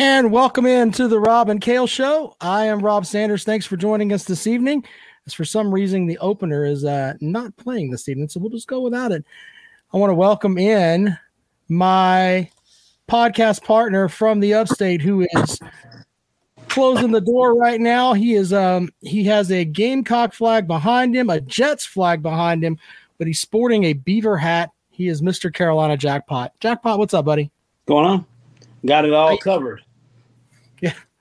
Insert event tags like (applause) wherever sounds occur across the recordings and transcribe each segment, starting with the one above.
And welcome in to the Rob and Kale Show. I am Rob Sanders. Thanks for joining us this evening. As for some reason, the opener is uh, not playing this evening, so we'll just go without it. I want to welcome in my podcast partner from the upstate who is closing the door right now. He is um he has a Gamecock flag behind him, a Jets flag behind him, but he's sporting a beaver hat. He is Mr. Carolina Jackpot. Jackpot, what's up, buddy? Going on? Got it all covered.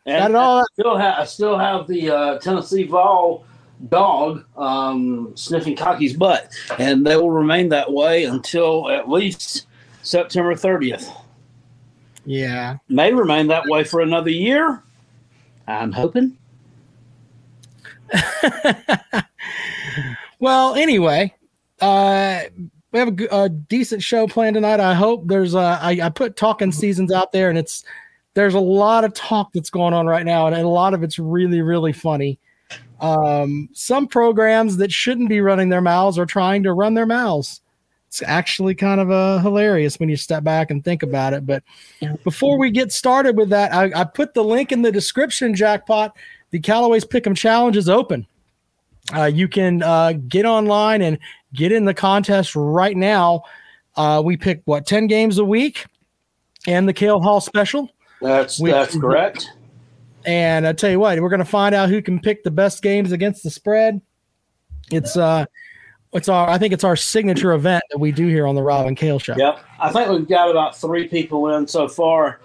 Yeah, And got it all. I still have I still have the uh, Tennessee Vol dog um, sniffing Cocky's butt, and they will remain that way until at least September 30th. Yeah. May remain that way for another year. I'm hoping. (laughs) well, anyway, uh, we have a decent show planned tonight. I hope there's uh, I, I put talking seasons out there, and it's there's a lot of talk that's going on right now, and a lot of it's really really funny. Um, some programs that shouldn't be running their mouths are trying to run their mouths. It's actually kind of uh, hilarious when you step back and think about it. But before we get started with that, I, I put the link in the description. Jackpot, the Callaway's Pick'em Challenge is open. Uh, you can uh, get online and get in the contest right now. Uh, we pick what ten games a week, and the Kale Hall special. That's We- that's correct. And I tell you what, we're going to find out who can pick the best games against the spread. It's uh, it's our I think it's our signature event that we do here on the Rob and Kale Show. Yep. I think we've got about three people in so far.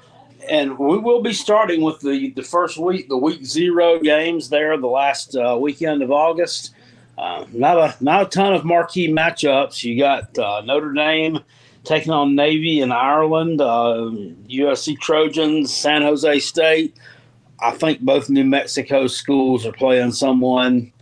And we will be starting with the, the first week, the week zero games there, the last uh, weekend of August. Uh, not a not a ton of marquee matchups. You got uh, Notre Dame taking on Navy in Ireland, uh, USC Trojans, San Jose State. I think both New Mexico schools are playing someone.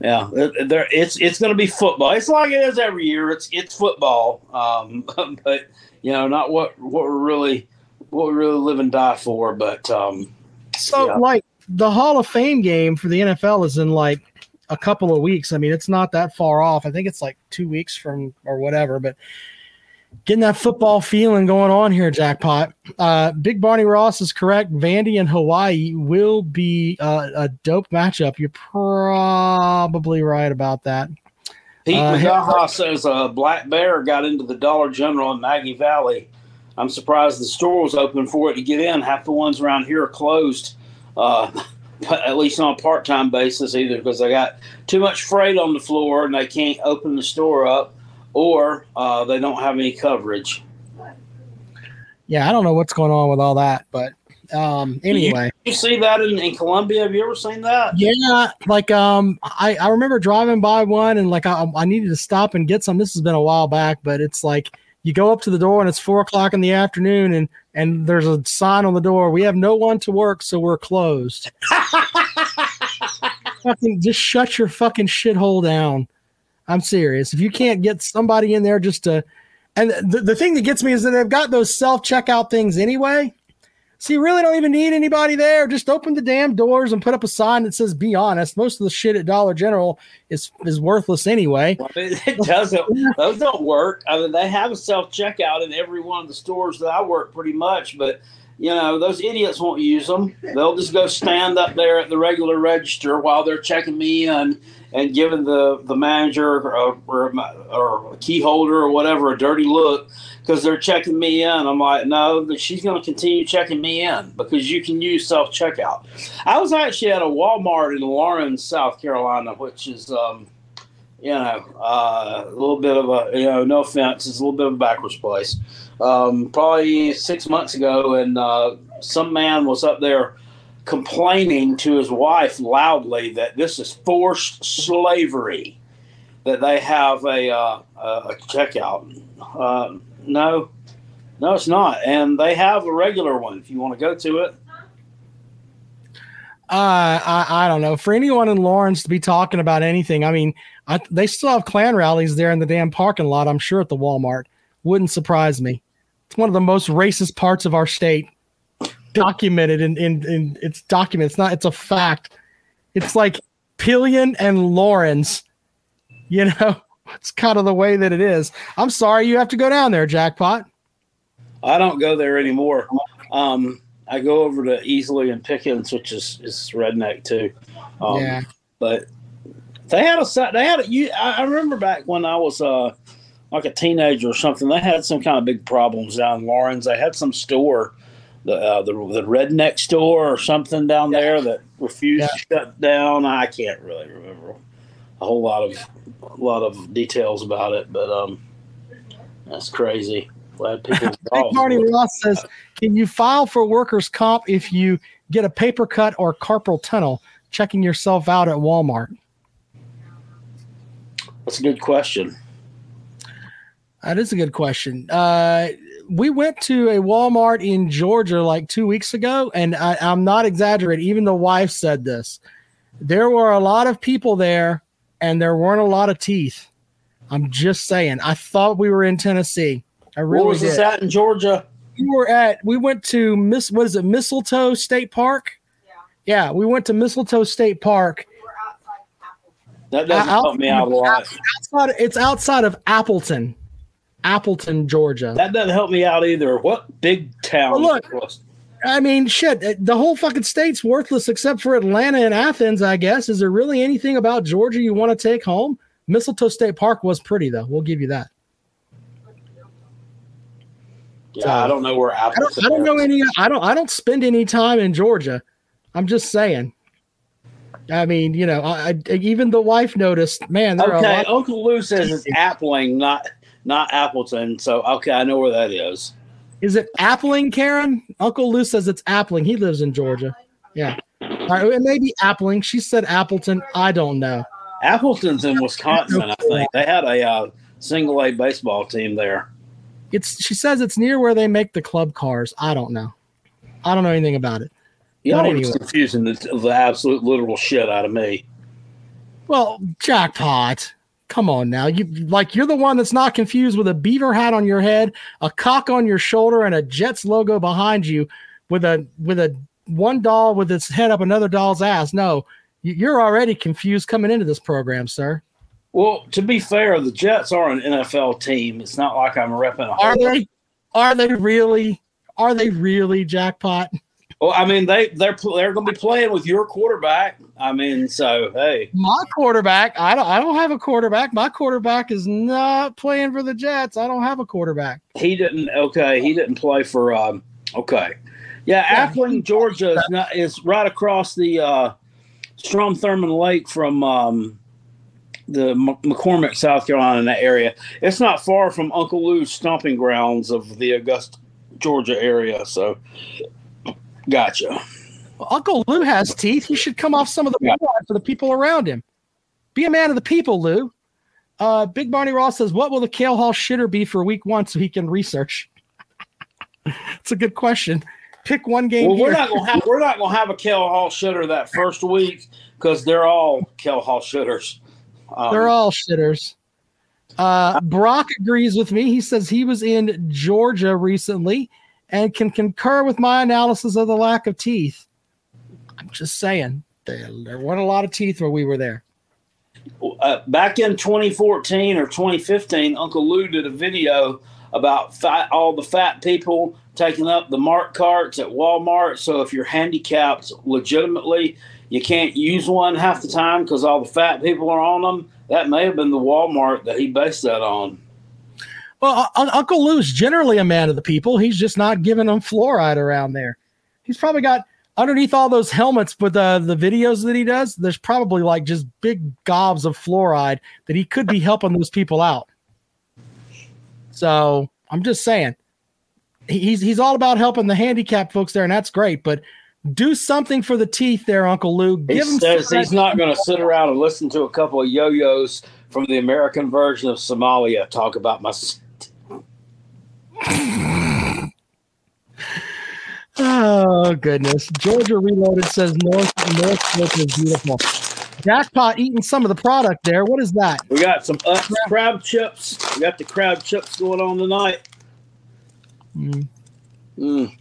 Yeah, there it's it's going to be football. It's like it is every year. It's it's football, um, (laughs) but you know, not what what we're really what we really live and die for. But um, So Yeah. like the Hall of Fame game for the NFL is in like a couple of weeks. I mean, it's not that far off. I think it's like two weeks from or whatever, but getting that football feeling going on here, jackpot. Uh, Big Barney Ross is correct. Vandy and Hawaii will be uh, a dope matchup. You're probably right about that. Pete Uh, McGaha says a black bear got into the Dollar General in Maggie Valley. I'm surprised the store was open for it to get in. Half the ones around here are closed, uh, (laughs) but at least on a part time basis, either because they got too much freight on the floor and they can't open the store up, or uh, they don't have any coverage. Yeah, I don't know what's going on with all that, but um, anyway. You see that in, in Columbia? Have you ever seen that? Yeah, like um, I I remember driving by one and like I I needed to stop and get some. This has been a while back, but it's like you go up to the door and it's four o'clock in the afternoon and and there's a sign on the door. We have no one to work, so we're closed. (laughs) fucking just shut your fucking shithole down. I'm serious. If you can't get somebody in there just to, and the, the thing that gets me is that they've got those self checkout things anyway. So you really don't even need anybody there. Just open the damn doors and put up a sign that says "Be honest." Most of the shit at Dollar General is is worthless anyway. It doesn't. Those don't work. I mean, they have a self checkout in every one of the stores that I work pretty much, but you know, those idiots won't use them. They'll just go stand up there at the regular register while they're checking me in and giving the the manager or, or, or a key holder or whatever a dirty look because they're checking me in. I'm like, no, she's going to continue checking me in because you can use self checkout. I was actually at a Walmart in Laurens, South Carolina, which is. Um, you know, uh, a little bit of a, you know, no offense, it's a little bit of a backwards place. Um, probably six months ago, and uh, some man was up there complaining to his wife loudly that this is forced slavery, that they have a, uh, a checkout. Uh, no, no, it's not. And they have a regular one if you want to go to it. Uh, I I don't know. For anyone in Laurens to be talking about anything, I mean, I, they still have Klan rallies there in the damn parking lot. I'm sure at the Walmart. Wouldn't surprise me. It's one of the most racist parts of our state, documented in in, in it's document. It's not. It's a fact. It's like Pillion and Laurens. You know, (laughs) it's kind of the way that it is. I'm sorry, you have to go down there, jackpot. I don't go there anymore. Um, I go over to Easley and Pickens, which is is redneck too. Um, yeah. But they had a set. They had a. You, I I remember back when I was uh like a teenager or something. They had some kind of big problems down in Laurens. They had some store, the uh, the the redneck store or something down there that refused to shut down. I can't really remember a whole lot of a lot of details about it, but um, that's crazy. Glad (laughs) people. Marty Ross says, "Can you file for workers' comp if you get a paper cut or carpal tunnel? Checking yourself out at Walmart." That's a good question. That is a good question. Uh, we went to a Walmart in Georgia like two weeks ago, and I, I'm not exaggerating. Even the wife said this. There were a lot of people there, and there weren't a lot of teeth. I'm just saying. I thought we were in Tennessee. I really Where was did. this at in Georgia? we were at we went to miss what is it mistletoe state park Yeah. yeah we went to mistletoe state park We're outside Apple. That doesn't Out- help me out a lot. outside, it's outside of appleton appleton georgia That doesn't help me out either. What big town? Well, look. i mean shit uh, the whole fucking state's worthless except for atlanta and athens i guess is there really anything about georgia you want to take home mistletoe state park was pretty though we'll give you that Yeah, I don't know where I Apple. don't, I don't know any. I don't. I don't spend any time in Georgia. I'm just saying. I mean, you know, I, I even the wife noticed. Man, there are a Okay, lot. Uncle Lou says it's Appling, not not Appleton. So okay, I know where that is. Is it Appling, Karen? Uncle Lou says it's Appling. He lives in Georgia. Yeah. All right, it may be Appling. She said Appleton. I don't know. Appleton's in Wisconsin, I think. They had a uh, single A baseball team there. It's. She says it's near where they make the club cars. I don't know. I don't know anything about it. Y'all But are confusing the, the absolute literal shit out of me. Well, jackpot. Come on now. You like you're the one that's not confused with a beaver hat on your head, a cock on your shoulder, and a Jets logo behind you with a with a one doll with its head up another doll's ass. No, you- you're already confused coming into this program, sir. Well, to be fair, the Jets are an NFL team. It's not like I'm repping a Are they? Are they really? Are they really jackpot? Well, I mean, they they're they're going to be playing with your quarterback. I mean, so hey, My quarterback. I don't. I don't have a quarterback. My quarterback is not playing for the Jets. I don't have a quarterback. he didn't. Okay, he didn't play for. Um, okay, yeah, Yeah. Appling, Georgia is not is right across the uh, Strom Thurmond Lake from um, the M- McCormick, South Carolina, in that area. It's not far from Uncle Lou's stomping grounds of the Augusta, Georgia area. So, gotcha. Well, Uncle Lou has teeth. He should come off some of the for the people around him. Be a man of the people, Lou. Uh, Big Barney Ross says, "What will the Kale Hall shitter be for Week One so he can research?" (laughs) It's a good question. Pick one game. Well, we're not gonna have we're not gonna have a Kel Hall shitter that first week because they're all Kel Hall shitters. Um, They're all shitters. Uh, Brock agrees with me. He says he was in Georgia recently and can concur with my analysis of the lack of teeth. I'm just saying there, weren't a lot of teeth where we were there. uh, back in 2014 or 2015, Uncle Lou did a video about fat, all the fat people taking up the Mart carts at Walmart. So if you're handicapped legitimately, you can't use one half the time because all the fat people are on them. That may have been the Walmart that he based that on. Well, Un- Uncle Lou's generally a man of the people. He's just not giving them fluoride around there. He's probably got underneath all those helmets with uh, the videos that he does. There's probably like just big gobs of fluoride that he could be helping those people out. So I'm just saying, he's he's all about helping the handicapped folks there, and that's great. But do something for the teeth there, Uncle Lou. He Give him says he's not going to sit around and listen to a couple of yo-yos from the American version of Somalia talk about my. (laughs) Oh goodness! Georgia Reloaded says North North Slope is beautiful. Jackpot eating some of the product there. What is that? We got some uh, crab chips. We got the crab chips going on tonight. Mm. Mm.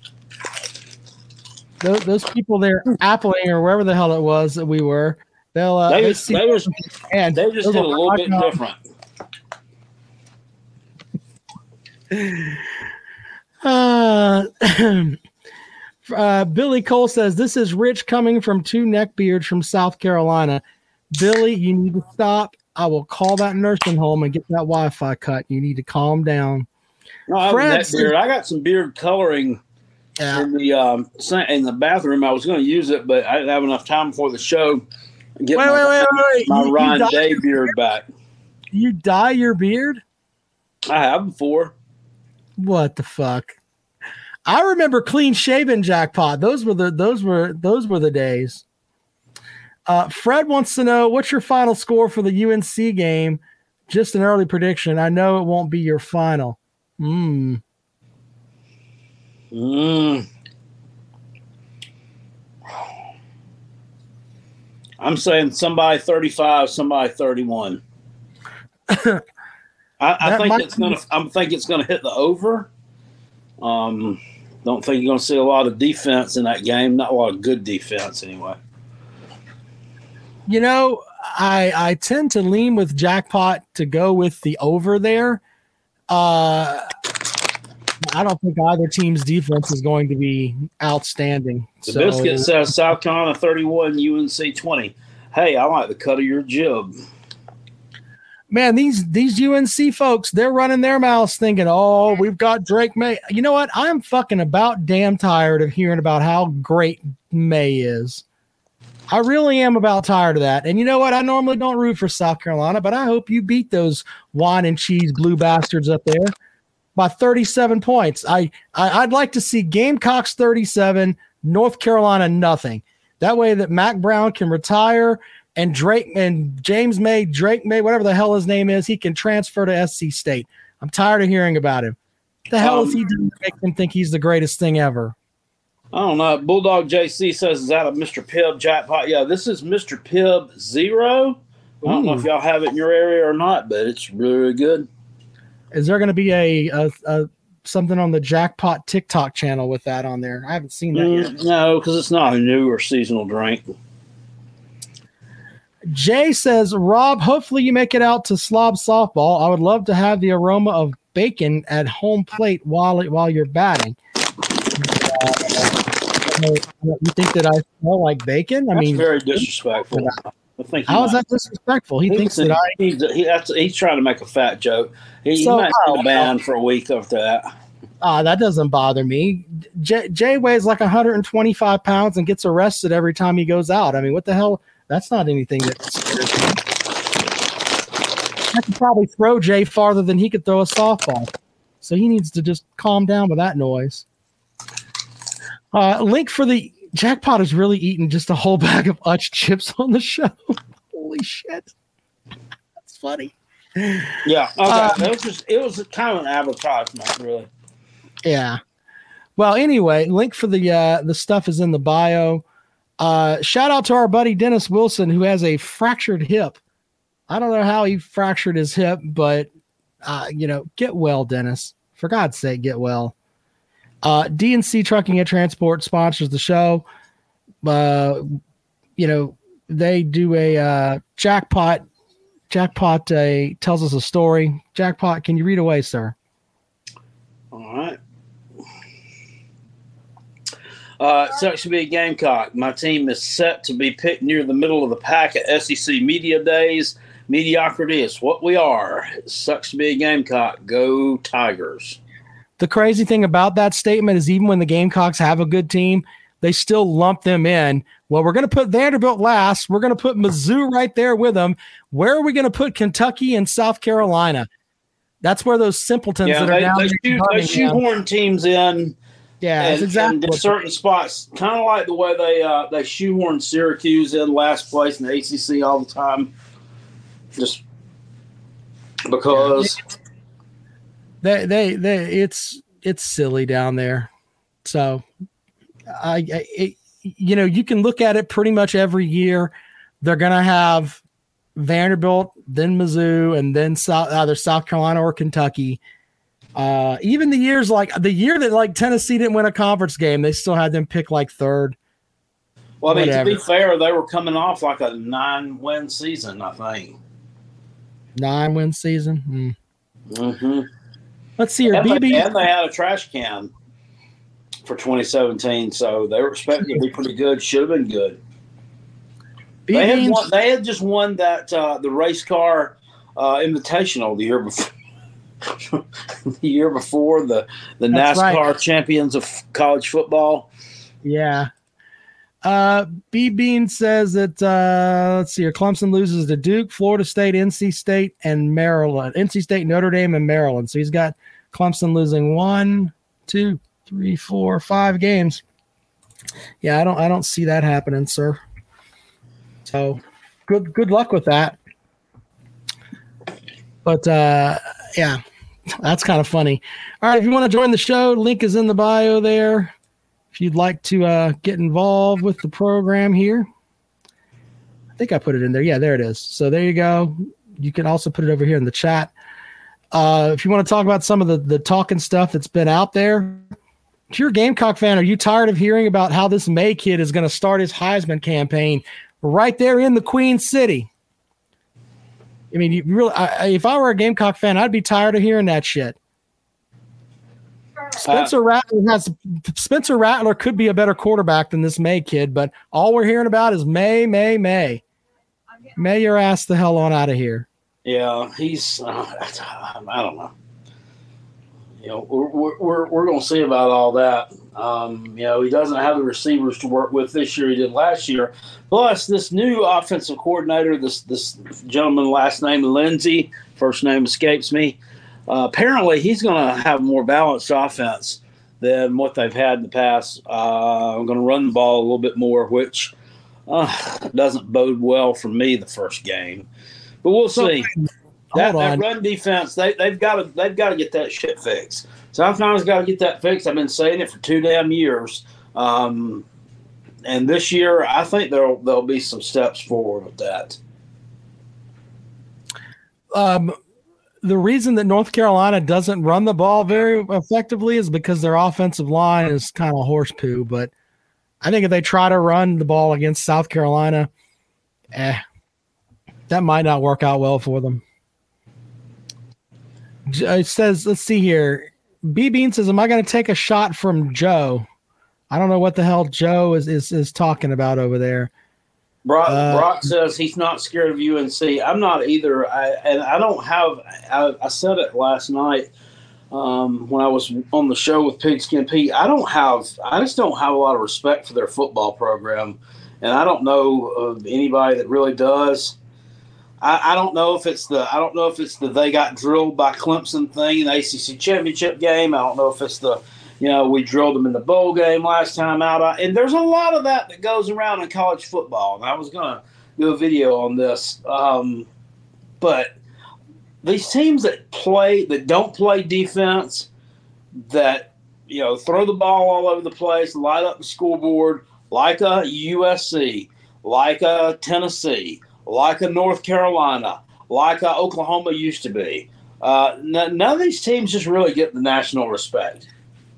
Those, those people there, Appling or wherever the hell it was that we were, they'll uh, They they just, they and they just did a little bit dogs. different. Uh, (clears throat) Uh, Billy Cole says this is Rich coming from two neckbeards from South Carolina. Billy, you need to stop. I will call that nursing home and get that Wi-Fi cut. You need to calm down. No, I Fred beard. I got some beard coloring Yeah. in the um, in the bathroom. I was going to use it, but I didn't have enough time before the show. Get Wait, my, wait, wait, wait. my You, you, Ryan dye, Day beard back. you dye your beard? I have before. What the fuck? I remember clean shaven jackpot. Those were the those were those were the days. Uh, Fred wants to know what's your final score for the UNC game. Just an early prediction. I know it won't be your final. Hmm. Mm. I'm saying somebody 35, somebody 31. (laughs) I, I think might it's gonna. I think it's gonna hit the over. Um, don't think you're gonna see a lot of defense in that game. Not a lot of good defense, anyway. You know, I I tend to lean with jackpot to go with the over there. Uh, I don't think either team's defense is going to be outstanding. The So- biscuit says South Carolina 31, UNC 20. Hey, I like the cut of your jib. Man, these these UNC folks, they're running their mouths thinking, "Oh, we've got Drake Maye." You know what? I'm fucking about damn tired of hearing about how great Maye is. I really am about tired of that. And you know what? I normally don't root for South Carolina, but I hope you beat those wine and cheese blue bastards up there by 37 points. I, I I'd like to see Gamecocks 37, North Carolina nothing. That way that Mack Brown can retire and Drake and James May, Drake Maye, whatever the hell his name is, he can transfer to SC State. I'm tired of hearing about him. The hell is Um, he doing to make them think he's the greatest thing ever? I don't know. Bulldog JC says, is that a Mr. Pibb jackpot? Yeah, this is Mr. Pibb Zero. I don't know if y'all have it in your area or not, but it's really, really good. Is there going to be a, a, a something on the jackpot TikTok channel with that on there? I haven't seen that yet. Mm, no, because it's not a new or seasonal drink. Jay says, Rob, hopefully you make it out to Slob softball. I would love to have the aroma of bacon at home plate while while you're batting. Uh, you think that I smell like bacon? I That's mean, very disrespectful. I think he how is might- that disrespectful? He thinks that I. he's, he, that's, he's trying to make a fat joke. He, So, he might oh, banned for a week after that. Ah, that doesn't bother me. Jay, Jay weighs like 125 pounds and gets arrested every time he goes out. I mean, what the hell? That's not anything that. I could probably throw Jay farther than he could throw a softball. So he needs to just calm down with that noise. Uh, link for the jackpot is really eating just a whole (laughs) bag of Utz chips on the show. (laughs) Holy shit. That's funny. Yeah, okay. Uh, it was just it was kind of an advertisement, really. Yeah. Well, anyway, link for the uh the stuff is in the bio. Uh shout out to our buddy Dennis Wilson who has a fractured hip. I don't know how he fractured his hip, but uh, you know, get well, Dennis. For God's sake, get well. Uh DNC Trucking and Transport sponsors the show. Uh you know, they do a uh jackpot jackpot uh, tells us a story. Jackpot, can you read away, sir? All right. Uh, sucks to be a Gamecock. My team is set to be picked near the middle of the pack at SEC Media Days. Mediocrity is what we are. It sucks to be a Gamecock. Go Tigers. The crazy thing about that statement is even when the Gamecocks have a good team, they still lump them in. Well, we're going to put Vanderbilt last. We're going to put Mizzou right there with them. Where are we going to put Kentucky and South Carolina? That's where those simpletons Yeah, that are they, down they, there shoe, they shoehorn teams in. Yeah, and, exactly and certain spots, kind of like the way they uh, they shoehorn Syracuse in last place in the ACC all the time, just because. they, they, they, it's, it's silly down there. So, I, I it, you know, you can look at it pretty much every year. They're going to have Vanderbilt, then Mizzou, and then South, either South Carolina or Kentucky. Uh, even the years like the year that like Tennessee didn't win a conference game, they still had them pick like third. Well, I mean, to be fair, they were coming off like a nine-win season, I think. Nine win season. Hmm. Mm-hmm. Let's see here. And, they, BB. and they had a trash can for 2017. So they were expecting to be pretty good. Should have been good. They had won, they had just won that uh, the race car uh, invitational the year before. (laughs) the year before the the That's NASCAR right. champions of college football. Yeah. Uh, B Bean says that uh, let's see here. Clemson loses to Duke, Florida State, NC State, and Maryland. NC State, Notre Dame, and Maryland. So he's got Clemson losing one, two, three, four, five games. Yeah, I don't I don't see that happening, sir. So good good luck with that. But uh yeah, that's kind of funny. All right, if you want to join the show, link is in the bio there if you'd like to uh, get involved with the program here. I think I put it in there. Yeah, there it is. So there you go. You can also put it over here in the chat. Uh, if you want to talk about some of the, the talking stuff that's been out there, if you're a Gamecock fan, are you tired of hearing about how this Maye kid is going to start his Heisman campaign right there in the Queen City? I mean, you really, I, if I were a Gamecock fan, I'd be tired of hearing that shit. Spencer Rattler has Spencer Rattler could be a better quarterback than this Maye kid, but all we're hearing about is May, May, May. May your ass the hell on out of here. Yeah, he's. Uh, (laughs) I don't know. You know, we're we're, we're, going to see about all that. Um, you know, he doesn't have the receivers to work with this year. He did last year. Plus, this new offensive coordinator, this this gentleman, last name Lindsey, first name escapes me. Uh, apparently, he's going to have more balanced offense than what they've had in the past. Uh, I'm going to run the ball a little bit more, which uh, doesn't bode well for me the first game. But we'll see. That, that run defense, they, they've got to they've got to get that shit fixed. Sometimes got to get that fixed. I've been saying it for two damn years. Um, and this year, I think there'll there'll be some steps forward with that. Um, the reason that North Carolina doesn't run the ball very effectively is because their offensive line is kind of horse poo. But I think if they try to run the ball against South Carolina, eh, that might not work out well for them. J- It says, let's see here. B Bean says, "Am I going to take a shot from Joe?" I don't know what the hell Joe is is, is talking about over there. Brock, Uh, Brock says he's not scared of UNC. I'm not either. I, and I don't have. I, I said it last night um, when I was on the show with Pigskin Pete. I don't have. I just don't have a lot of respect for their football program, and I don't know of anybody that really does. I, I don't know if it's the. I don't know if it's the they got drilled by Clemson thing in the ACC championship game. I don't know if it's the you know, we drilled them in the bowl game last time out. I- And there's a lot of that that goes around in college football. And I was to do a video on this. Um, but these teams that play, that don't play defense, that, you know, throw the ball all over the place, light up the scoreboard, like a USC, like a Tennessee, like a North Carolina, like a Oklahoma used to be. Uh, n- none of these teams just really get the national respect.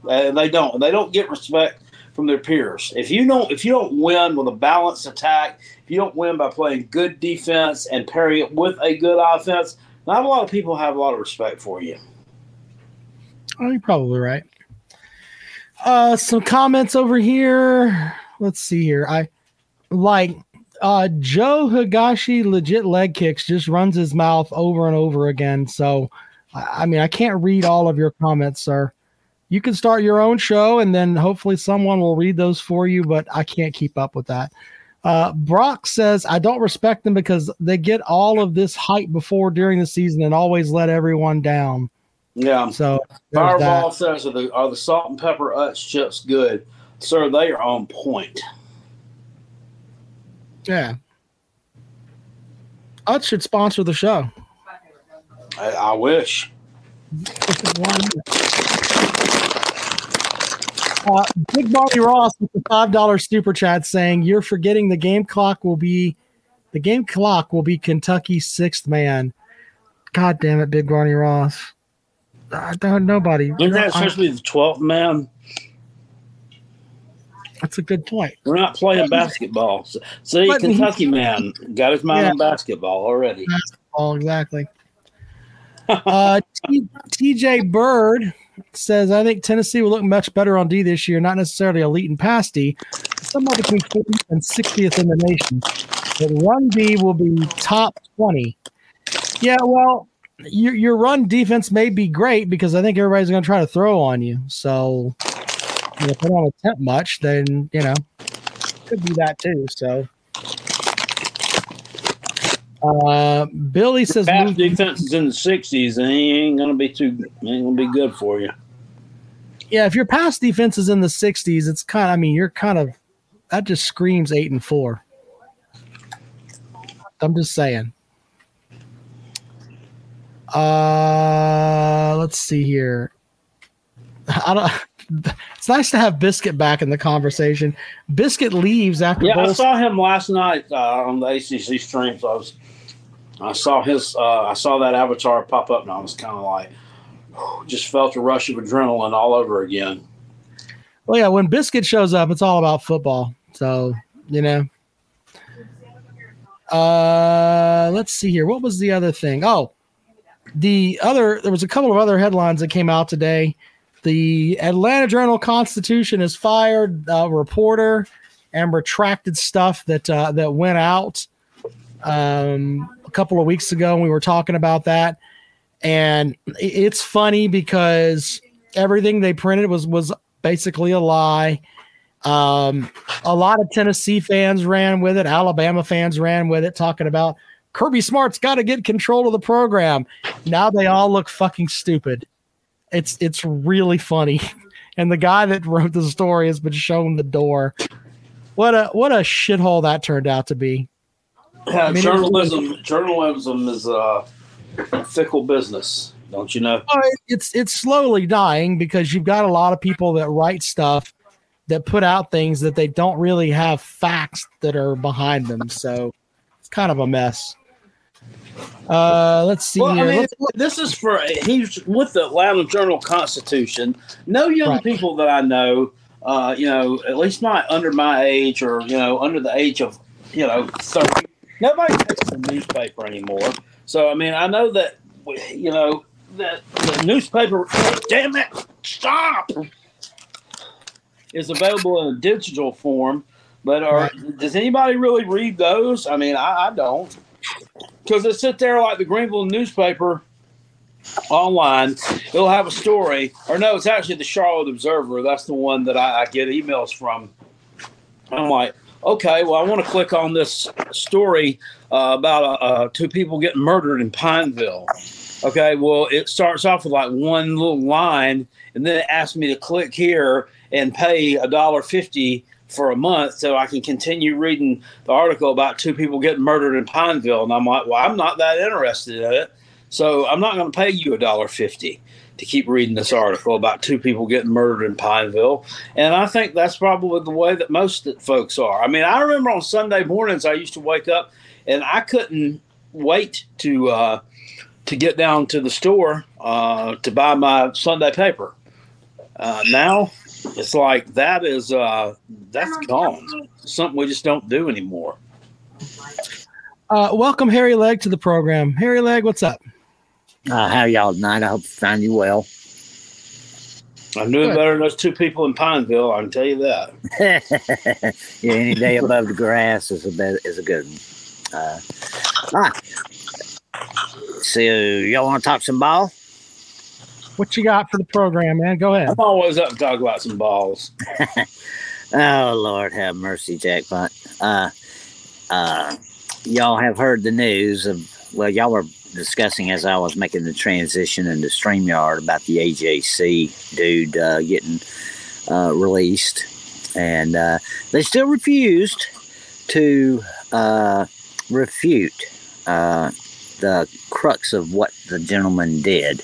Uh, they don't. They don't get respect from their peers. If you don't, if you don't win with a balanced attack, if you don't win by playing good defense and pairing it with a good offense, not a lot of people have a lot of respect for you. Oh, you're probably right. Uh, some comments over here. Let's see here. I like uh Joe Higashi legit leg kicks just runs his mouth over and over again. So I mean I can't read all of your comments, sir. You can start your own show and then hopefully someone will read those for you, but I can't keep up with that. Uh, Brock says, I don't respect them because they get all of this hype before during the season and always let everyone down. Yeah. So there's that. Fireball says, "Are the are the salt and pepper Utz chips good, sir? They are on point." Yeah. Utz should sponsor the show. I, I wish. Why? Uh, Big Barney Ross with the five dollar super chat saying you're forgetting the game clock will be the game clock will be Kentucky's sixth man. God damn it, Big Barney Ross. I don't nobody. Isn't that supposed to be the twelfth man? That's a good point. We're not playing basketball. So- See, But he- Kentucky man got his mind Yeah. on basketball already. Oh, exactly. (laughs) uh, T- TJ Bird says, I think Tennessee will look much better on D this year, not necessarily elite and pass D, somewhere between 40th and 60th in the nation. But run D will be top 20. Yeah, well, your, your run defense may be great because I think everybody's going to try to throw on you. So if they don't attempt much, then, you know, could be that too. So. Uh, Billy says Pass defense is in the sixties, and he ain't gonna be too ain't gonna be good for you. yeah, if your pass defense is in the 60s, it's kind of, I mean, you're kind of, that just screams eight and four. I'm just saying. Uh, let's see here. (laughs) I don't, it's nice to have Biscuit back in the conversation. Biscuit leaves after Yeah, I saw him last night uh, on the ACC streams. I was, I saw his, uh, I saw that avatar pop up, and I was kind of like, just felt a rush of adrenaline all over again. Well, yeah, when Biscuit shows up, it's all about football. So, you know. Uh let's see here. What was the other thing? Oh, the other there was a couple of other headlines that came out today. The Atlanta Journal Constitution has fired a reporter and retracted stuff that uh, that went out um, a couple of weeks ago. And we were talking about that, and it's funny because everything they printed was was basically a lie. Um, a lot of Tennessee fans ran with it. Alabama fans ran with it, talking about Kirby Smart's got to get control of the program. Now they all look fucking stupid. It's it's really funny, (laughs) and the guy that wrote the story has been shown the door. What a what a shithole that turned out to be. (clears throat) Yeah, mean, it- journalism, journalism is a fickle business, don't you know? It's it's slowly dying because you've got a lot of people that write stuff that put out things that they don't really have facts that are behind them. So it's kind of a mess. Uh, let's see Well, here. I mean, Let's- this is for he's with the Atlanta Journal Constitution. No young Right. people that I know, uh, you know, at least not under my age or you know under the age of you know thirty. Nobody takes the newspaper anymore. So I mean, I know that you know that the newspaper. Damn it! Stop. Is available in a digital form, but are does anybody really read those? I mean, I, I don't because it sit there like the Greenville newspaper online. It'll have a story, or no, it's actually the Charlotte Observer. That's the one that I, I get emails from. I'm like, okay, well, I want to click on this story uh, about uh, uh, two people getting murdered in Pineville. Okay, well, it starts off with like one little line, and then it asks me to click here and pay a dollar fifty for a month so I can continue reading the article about two people getting murdered in Pineville. And I'm like, well, I'm not that interested in it. So I'm not going to pay you a dollar fifty to keep reading this article about two people getting murdered in Pineville. And I think that's probably the way that most folks are. I mean, I remember on Sunday mornings I used to wake up and I couldn't wait to uh, to get down to the store uh, to buy my Sunday paper. Uh, now it's like that is uh, that's gone. Something we just don't do anymore. uh, welcome Harry Leg to the program. Harry Leg, what's up? Uh, how y'all tonight? I hope you find you well. I'm doing Good. better than those two people in Pineville. I can tell you that. (laughs) yeah, any day above the grass is a bit, is a good one. Uh, all right. So y'all want to talk some ball? What you got for the program, man? Go ahead. I'm always up to talk about some balls. (laughs) Oh Lord, have mercy, jackpot. Uh, uh, y'all have heard the news of well, y'all were discussing as I was making the transition into Streamyard about the AJC dude uh, getting uh, released, and uh, they still refused to uh, refute uh, the crux of what the gentleman did.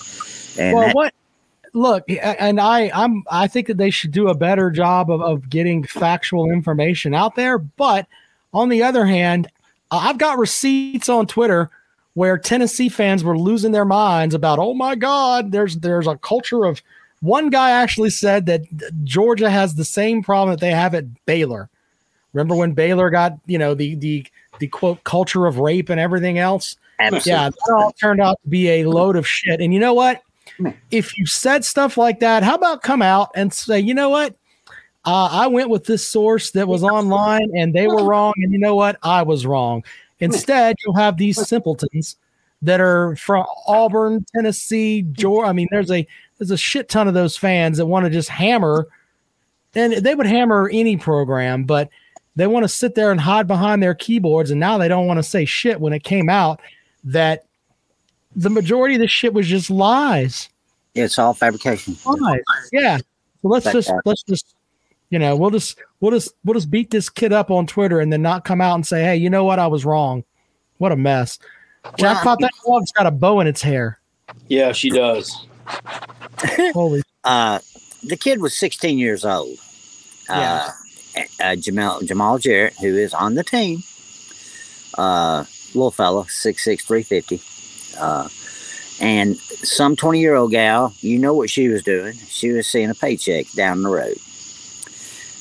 And well, that- what? Look, and I, I'm, I think that they should do a better job of, of getting factual information out there. But on the other hand, I've got receipts on Twitter where Tennessee fans were losing their minds about, oh my God, there's there's a culture of. One guy actually said that Georgia has the same problem that they have at Baylor. Remember when Baylor got you know the the the quote culture of rape and everything else? absolutely. Yeah, that all turned out to be a load of shit. And you know what? If you said stuff like that, how about come out and say, you know what? Uh, I went with this source that was online and they were wrong. And you know what? I was wrong. Instead, you'll have these simpletons that are from Auburn, Tennessee, Georgia. I mean, there's a there's a shit ton of those fans that want to just hammer, and they would hammer any program, but they want to sit there and hide behind their keyboards, and now they don't want to say shit when it came out that the majority of the shit was just lies. It's all fabrication. Lies. Yeah. So let's But, just uh, let's just you know we'll just we'll just we'll just beat this kid up on Twitter and then not come out and say, hey, you know what, I was wrong. What a mess. Jackpot, that dog's got a bow in its hair. Yeah, she does. Holy (laughs) Uh, the kid was 16 years old. Yeah. Uh, uh, Jamaal Jamaal Jarrett, who is on the team, uh, little fella, 6'6", 350. Uh, and some 20 year old gal, you know what she was doing. She was seeing a paycheck down the road.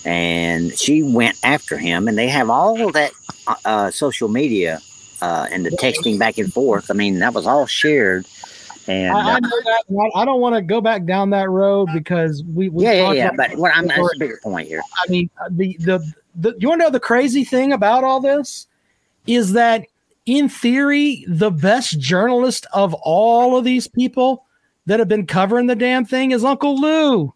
And she went after him, and they have all that uh, uh, social media uh, and the texting back and forth. I mean, that was all shared. And I, I uh, that. I I don't want to go back down that road because we, we yeah, yeah, yeah. But what I'm that's a bigger point here. I mean, the, the the you want to know the crazy thing about all this is that in theory, the best journalist of all of these people that have been covering the damn thing is Uncle Lou,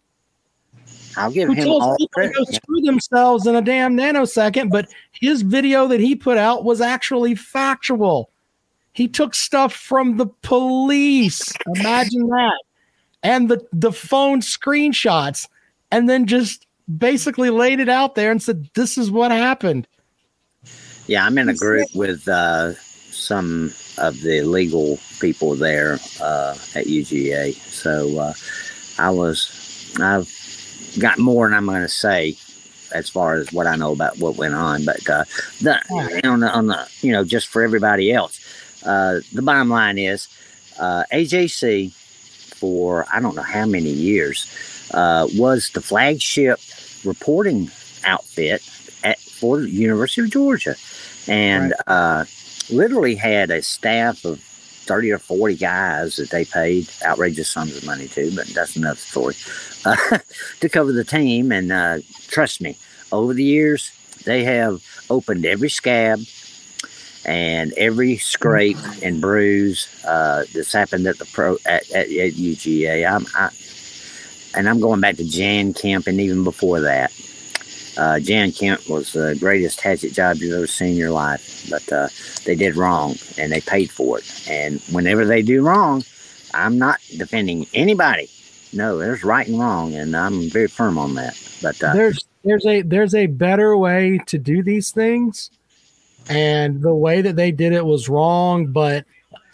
I'll give who him tells all people to go screw themselves in a damn nanosecond. But his video that he put out was actually factual. He took stuff from the police. Imagine that. And the, the phone screenshots, and then just basically laid it out there and said, This is what happened. Yeah, I'm in a group with uh, some of the legal people there uh, at UGA. So uh, I was, I've got more than I'm going to say as far as what I know about what went on. But uh, the, on the, on the, you know, just for everybody else, uh, the bottom line is uh, AJC for I don't know how many years uh, was the flagship reporting outfit at, for the University of Georgia and uh, literally had a staff of 30 or 40 guys that they paid outrageous sums of money to, but that's another story, uh, (laughs) to cover the team. And uh, trust me, over the years, they have opened every scab and every scrape and bruise uh, that's happened at the pro at, at, at UGA. I'm, I, and I'm going back to Jan Kemp and even before that. Uh, Jan Kemp was the greatest hatchet job you've ever seen in your life, but uh, they did wrong and they paid for it. And whenever they do wrong, I'm not defending anybody. No, there's right and wrong, and I'm very firm on that. But uh, there's there's a there's a better way to do these things and the way that they did it was wrong but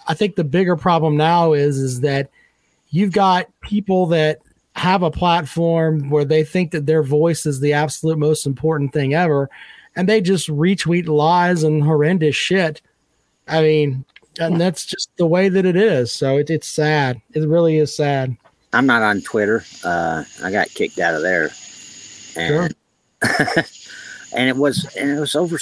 i think the bigger problem now is is that you've got people that have a platform where they think that their voice is the absolute most important thing ever and they just retweet lies and horrendous shit. I mean and that's just the way that it is. So it, it's sad. It really is sad. I'm not on Twitter. Uh, I got kicked out of there, and (laughs) and it was and it was over.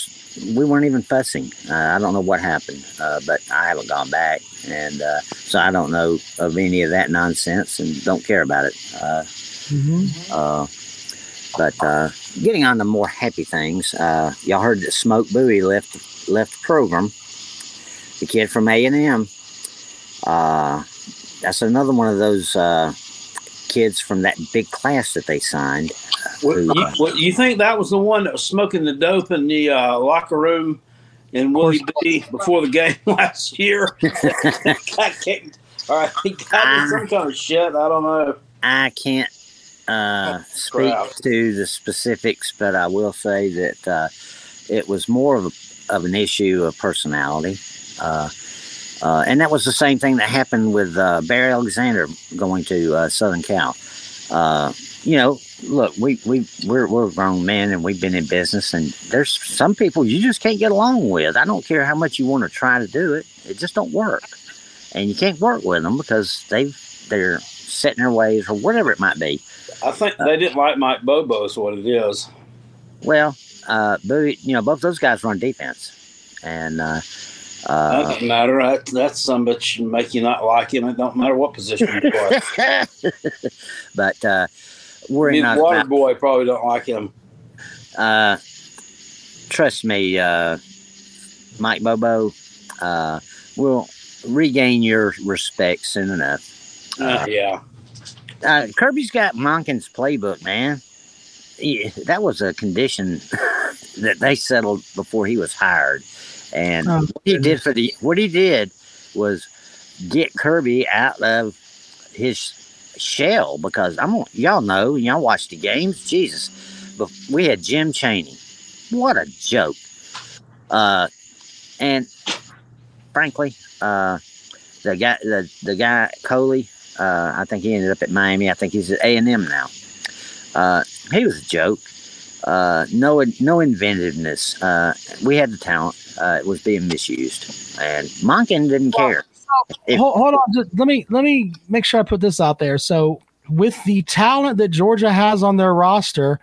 We weren't even fussing. Uh, I don't know what happened, uh, but I haven't gone back, and uh, so I don't know of any of that nonsense, and don't care about it. Uh, uh, but uh, getting on to more happy things, uh, y'all heard that Smoke Bouie left left the program. The kid from A and M. Uh, that's another one of those uh, kids from that big class that they signed. What, you, what, you think that was the one that was smoking the dope in the uh, locker room in Willie B before the game (laughs) last year? (laughs) got kicked. All right, he got in some kind of shit. I don't know. I can't uh, speak crap. to the specifics, but I will say that uh, it was more of, a, of an issue of personality. Uh, uh, and that was the same thing that happened with uh, Bear Alexander going to uh, Southern Cal. Uh, you know, look, we we we're we're grown men and we've been in business, and there's some people you just can't get along with. I don't care how much you want to try to do it; it just don't work, and you can't work with them because they they're set in their ways or whatever it might be. I think they didn't like Mike Bobo, is what it is. Well, uh, Bouie, you know, both those guys run defense, and uh, Uh, doesn't matter. That, that's some bitch make you not like him. It don't matter what position you play. (laughs) but uh, we're I mean, not. Water boy probably don't like him. Uh, trust me, uh, Mike Bobo. Uh, we'll regain your respect soon enough. Uh, yeah. Uh, Kirby's got Monken's playbook, man. He, that was a condition (laughs) that they settled before he was hired, and Oh, what he did for the what he did was get Kirby out of his shell because I'm y'all know y'all watch the games. Jesus, but we had Jim Chaney. What a joke! Uh, and frankly, uh, the guy the the guy Coley. Uh, I think he ended up at Miami. I think he's at A and M now. Uh, he was a joke. Uh, no, no inventiveness. Uh, we had the talent. Uh, it was being misused, and Monken didn't care. If- hold, hold on, just let me let me make sure I put this out there. So, with the talent that Georgia has on their roster,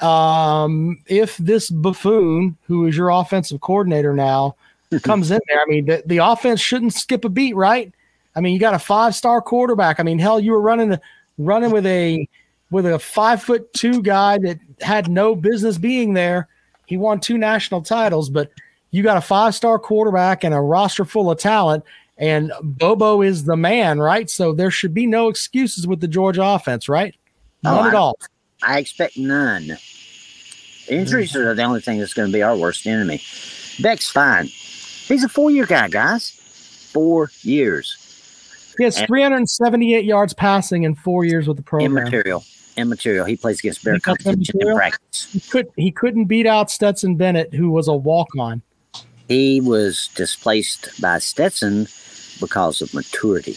um, if this buffoon, who is your offensive coordinator now, (laughs) comes in there, I mean, the, the offense shouldn't skip a beat, right? I mean, you got a five star quarterback. I mean, hell, you were running running with a with a five foot two guy that had no business being there. He won two national titles, but you got a five star quarterback and a roster full of talent and Bobo is the man, right? So there should be no excuses with the Georgia offense, right? Oh, None at all. I expect none. Injuries mm-hmm. are the only thing that's going to be our worst enemy. Beck's fine. He's a four-year guy, guys. Four years. He has 378 yards passing in four years with the program. Immaterial. Immaterial. He plays against better competition in practice. He could he couldn't beat out Stetson Bennett, who was a walk on. He was displaced by Stetson because of maturity.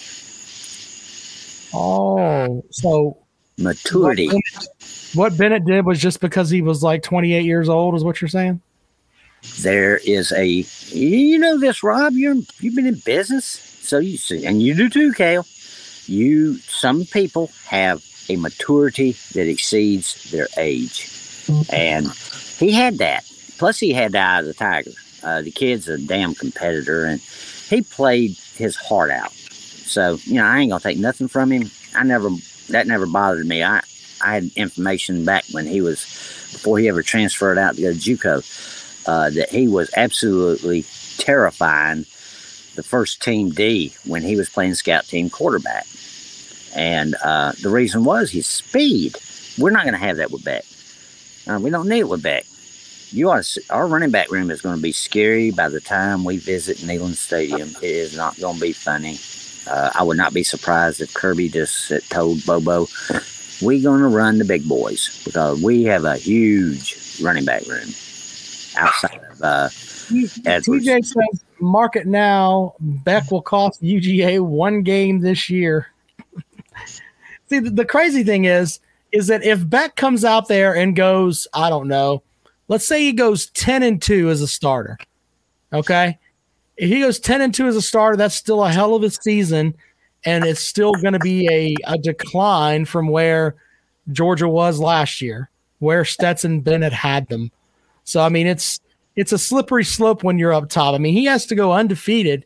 Oh, so Maturity. What Bennett, what Bennett did was just because he was like 28 years old, is what you're saying? There is a you know this, Rob. You're you've been in business, so you see, and you do too, Kale. You some people have a maturity that exceeds their age, and he had that. Plus, he had the eye of the tiger. Uh, the kid's a damn competitor, and he played his heart out. So you know, I ain't gonna take nothing from him. I never that never bothered me. I I had information back when he was before he ever transferred out to go to JUCO uh, that he was absolutely terrifying the first team D when he was playing scout team quarterback. And uh, the reason was his speed. We're not going to have that with Beck. Uh, we don't need it with Beck. You ought to our running back room is going to be scary by the time we visit Neyland Stadium. It is not going to be funny. Uh, I would not be surprised if Kirby just told Bobo, "We're going to run the big boys because we have a huge running back room outside of uh. TJ says, market now. Beck will cost UGA one game this year. (laughs) See, the, the crazy thing is, is that if Beck comes out there and goes, I don't know, let's say he goes 10 and 2 as a starter. Okay. If he goes 10 and 2 as a starter, that's still a hell of a season. And it's still going to be a, a decline from where Georgia was last year, where Stetson Bennett had them. So, I mean, it's, it's a slippery slope when you're up top. I mean, he has to go undefeated,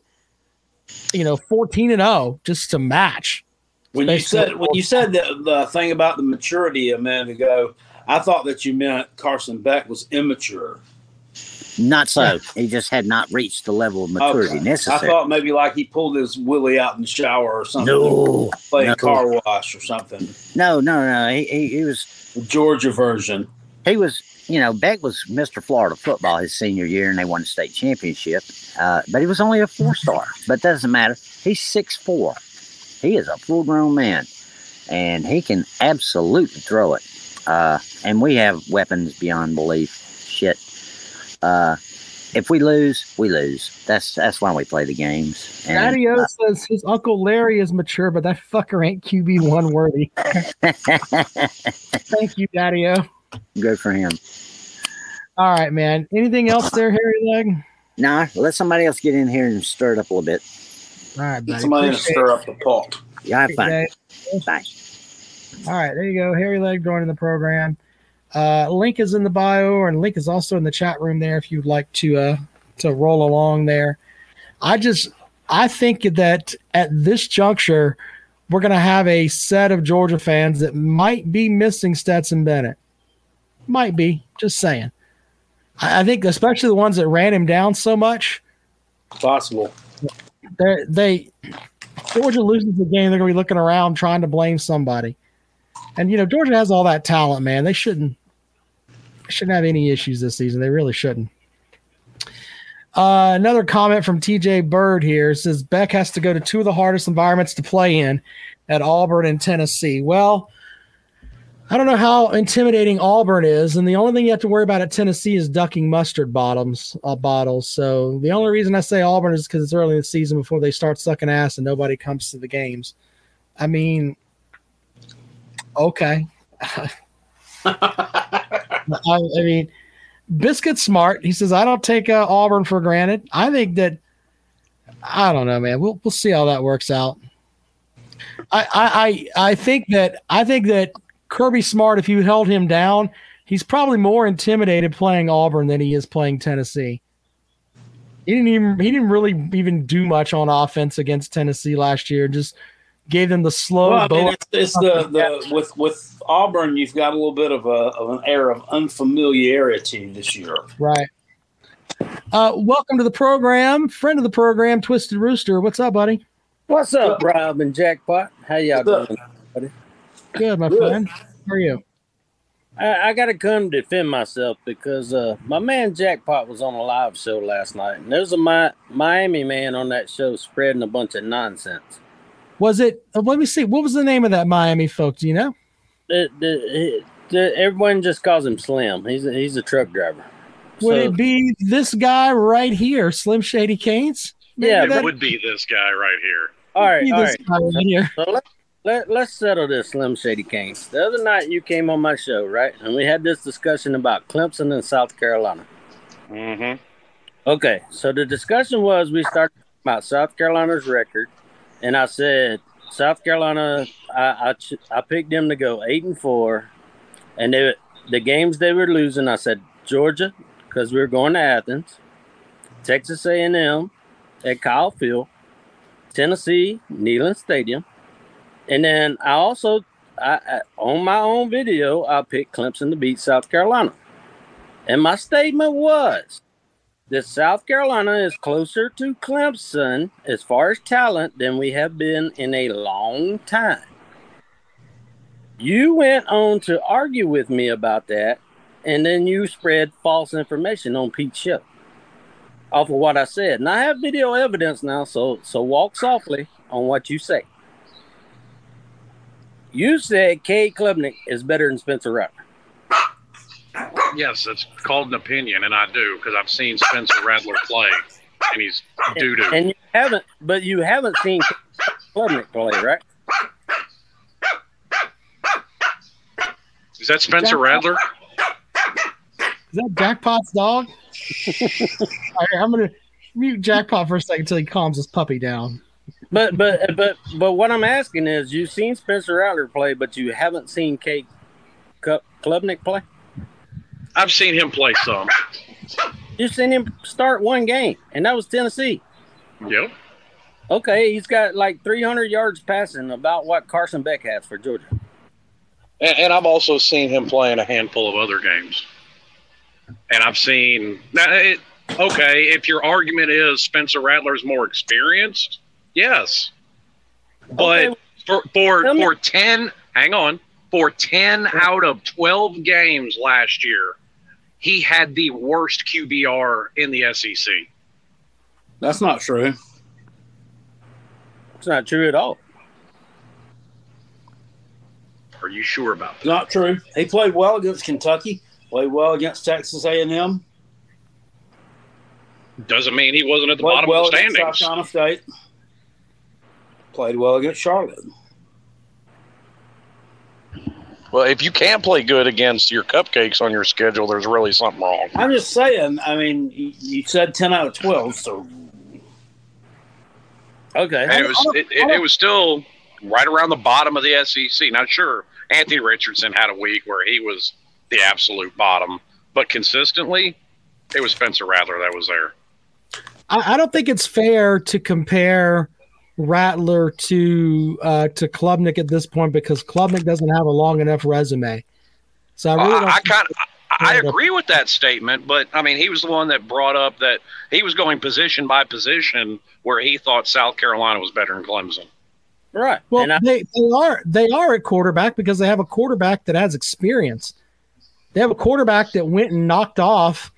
you know, 14 and 0 just to match. When you said when you said the, the thing about the maturity a minute ago, I thought that you meant Carson Beck was immature. Not so. He just had not reached the level of maturity Okay. I thought maybe like he pulled his willy out in the shower or something. no, playing no. car wash or something. no, no, no. He, he, he was Georgia version. he was you know Beck was Mr. Florida football his senior year and they won the state championship. Uh, but he was only a four star. But that doesn't matter. He's six four. He is a full grown man, and he can absolutely throw it. Uh, and we have weapons beyond belief. Shit. Uh, if we lose, we lose. That's that's why we play the games. And, Daddy O says his uncle Larry is mature, but that fucker ain't QB one worthy. (laughs) Thank you, Daddy O. Good for him. All right, man. Anything else there, Harry Leg? Nah, let somebody else get in here and stir it up a little bit. All right, buddy. Somebody to Appreciate stir up the pot. Yeah, have it, fun. Bye. All right, there you go. Harry Leg joining the program. Uh, link is in the bio, and link is also in the chat room there if you'd like to uh, to roll along there. I just I think that at this juncture, we're going to have a set of Georgia fans that might be missing Stetson Bennett. Might be, just saying. I, I think especially the ones that ran him down so much. Possible. They they Georgia loses the game, they're going to be looking around trying to blame somebody. And you know Georgia has all that talent, man. They shouldn't shouldn't have any issues this season. They really shouldn't. Uh, another comment from TJ Bird here says Beck has to go to two of the hardest environments to play in at Auburn and Tennessee. Well, I don't know how intimidating Auburn is, and the only thing you have to worry about at Tennessee is ducking mustard bottoms uh, bottles. So the only reason I say Auburn is because it's early in the season before they start sucking ass and nobody comes to the games. I mean, okay. I, I mean, Biscuit smart. He says, I don't take uh, Auburn for granted. I think that, I don't know, man. We'll, we'll see how that works out. I, I, I think that, I think that Kirby Smart, if you held him down, he's probably more intimidated playing Auburn than he is playing Tennessee. He didn't even, he didn't really even do much on offense against Tennessee last year. Just gave them the slow. Well, I mean, it's, it's the, the with with Auburn, you've got a little bit of a of an air of unfamiliarity this year. Right. Uh, welcome to the program, friend of the program, Twisted Rooster. What's up, buddy? What's up, Rob and Jackpot? How y'all What's doing? buddy? Good, my Good. friend. How are you? I, I got to come defend myself because uh, my man Jackpot was on a live show last night, and there was a Mi- Miami man on that show spreading a bunch of nonsense. Was it? Uh, let me see. What was the name of that Miami folk? Do you know? The, the, the, everyone just calls him Slim. He's a, he's a truck driver. Would So- it be this guy right here, Slim Shady Canes? Maybe Yeah, that- It would be this guy right here. all right, be all this right. guy right here. So let, let, let's settle this, Slim Shady Kane. The other night you came on my show, right? And we had this discussion about Clemson and South Carolina. Mm-hmm. Okay, so the discussion was we started about South Carolina's record, and I said South Carolina, I I, I picked them to go eight and four, and they the games they were losing, I said Georgia because we were going to Athens, Texas A and M at Kyle Field, Tennessee Neyland Stadium, and then I also I, I on my own video I picked Clemson to beat South Carolina, and my statement was that South Carolina is closer to Clemson as far as talent than we have been in a long time. You went on to argue with me about that, and then you spread false information on Pete's show off of what I said. And I have video evidence now, so so walk softly on what you say. You said Cade Klubnik is better than Spencer Rattler. Yes, it's called an opinion, and I do because I've seen Spencer Rattler play, and he's doo doo. And you haven't, but you haven't seen Klubnik play, right? Is that Spencer Rattler? Is that Jackpot's dog? (laughs) All right, I'm gonna mute Jackpot for a second until he calms his puppy down. But but but but what I'm asking is, you've seen Spencer Rattler play, but you haven't seen Cade Ku- Klubnik play. I've seen him play some. You've seen him start one game, and that was Tennessee. Yep. Okay, he's got like 300 yards passing, about what Carson Beck has for Georgia. And, and I've also seen him play in a handful of other games. And I've seen now. It, okay, if your argument is Spencer Rattler's more experienced, yes. But Okay. for for Tell me- for ten, hang on, for ten out of twelve games last year, he had the worst QBR in the SEC. That's not true. It's not true at all. Are you sure about that? Not true. He played well against Kentucky. Played well against Texas A and M. Doesn't mean he wasn't at the Played bottom well of the against South standings. Carolina State. Played well against Charlotte. Well, if you can't play good against your cupcakes on your schedule, there's really something wrong. I'm just saying. I mean, you, you said ten out of twelve, so Okay. And it was it, it, it was still right around the bottom of the SEC. Now, sure, Anthony Richardson had a week where he was the absolute bottom, but consistently, it was Spencer Rattler that was there. I, I don't think it's fair to compare Rattler to uh, to Klubnik at this point because Klubnik doesn't have a long enough resume. So I really Well, don't. I, I kind of. I Yeah, agree with that statement, but I mean, he was the one that brought up that he was going position by position where he thought South Carolina was better than Clemson. Right. Well, and I, they, they are they are at quarterback because they have a quarterback that has experience. They have a quarterback that went and knocked off,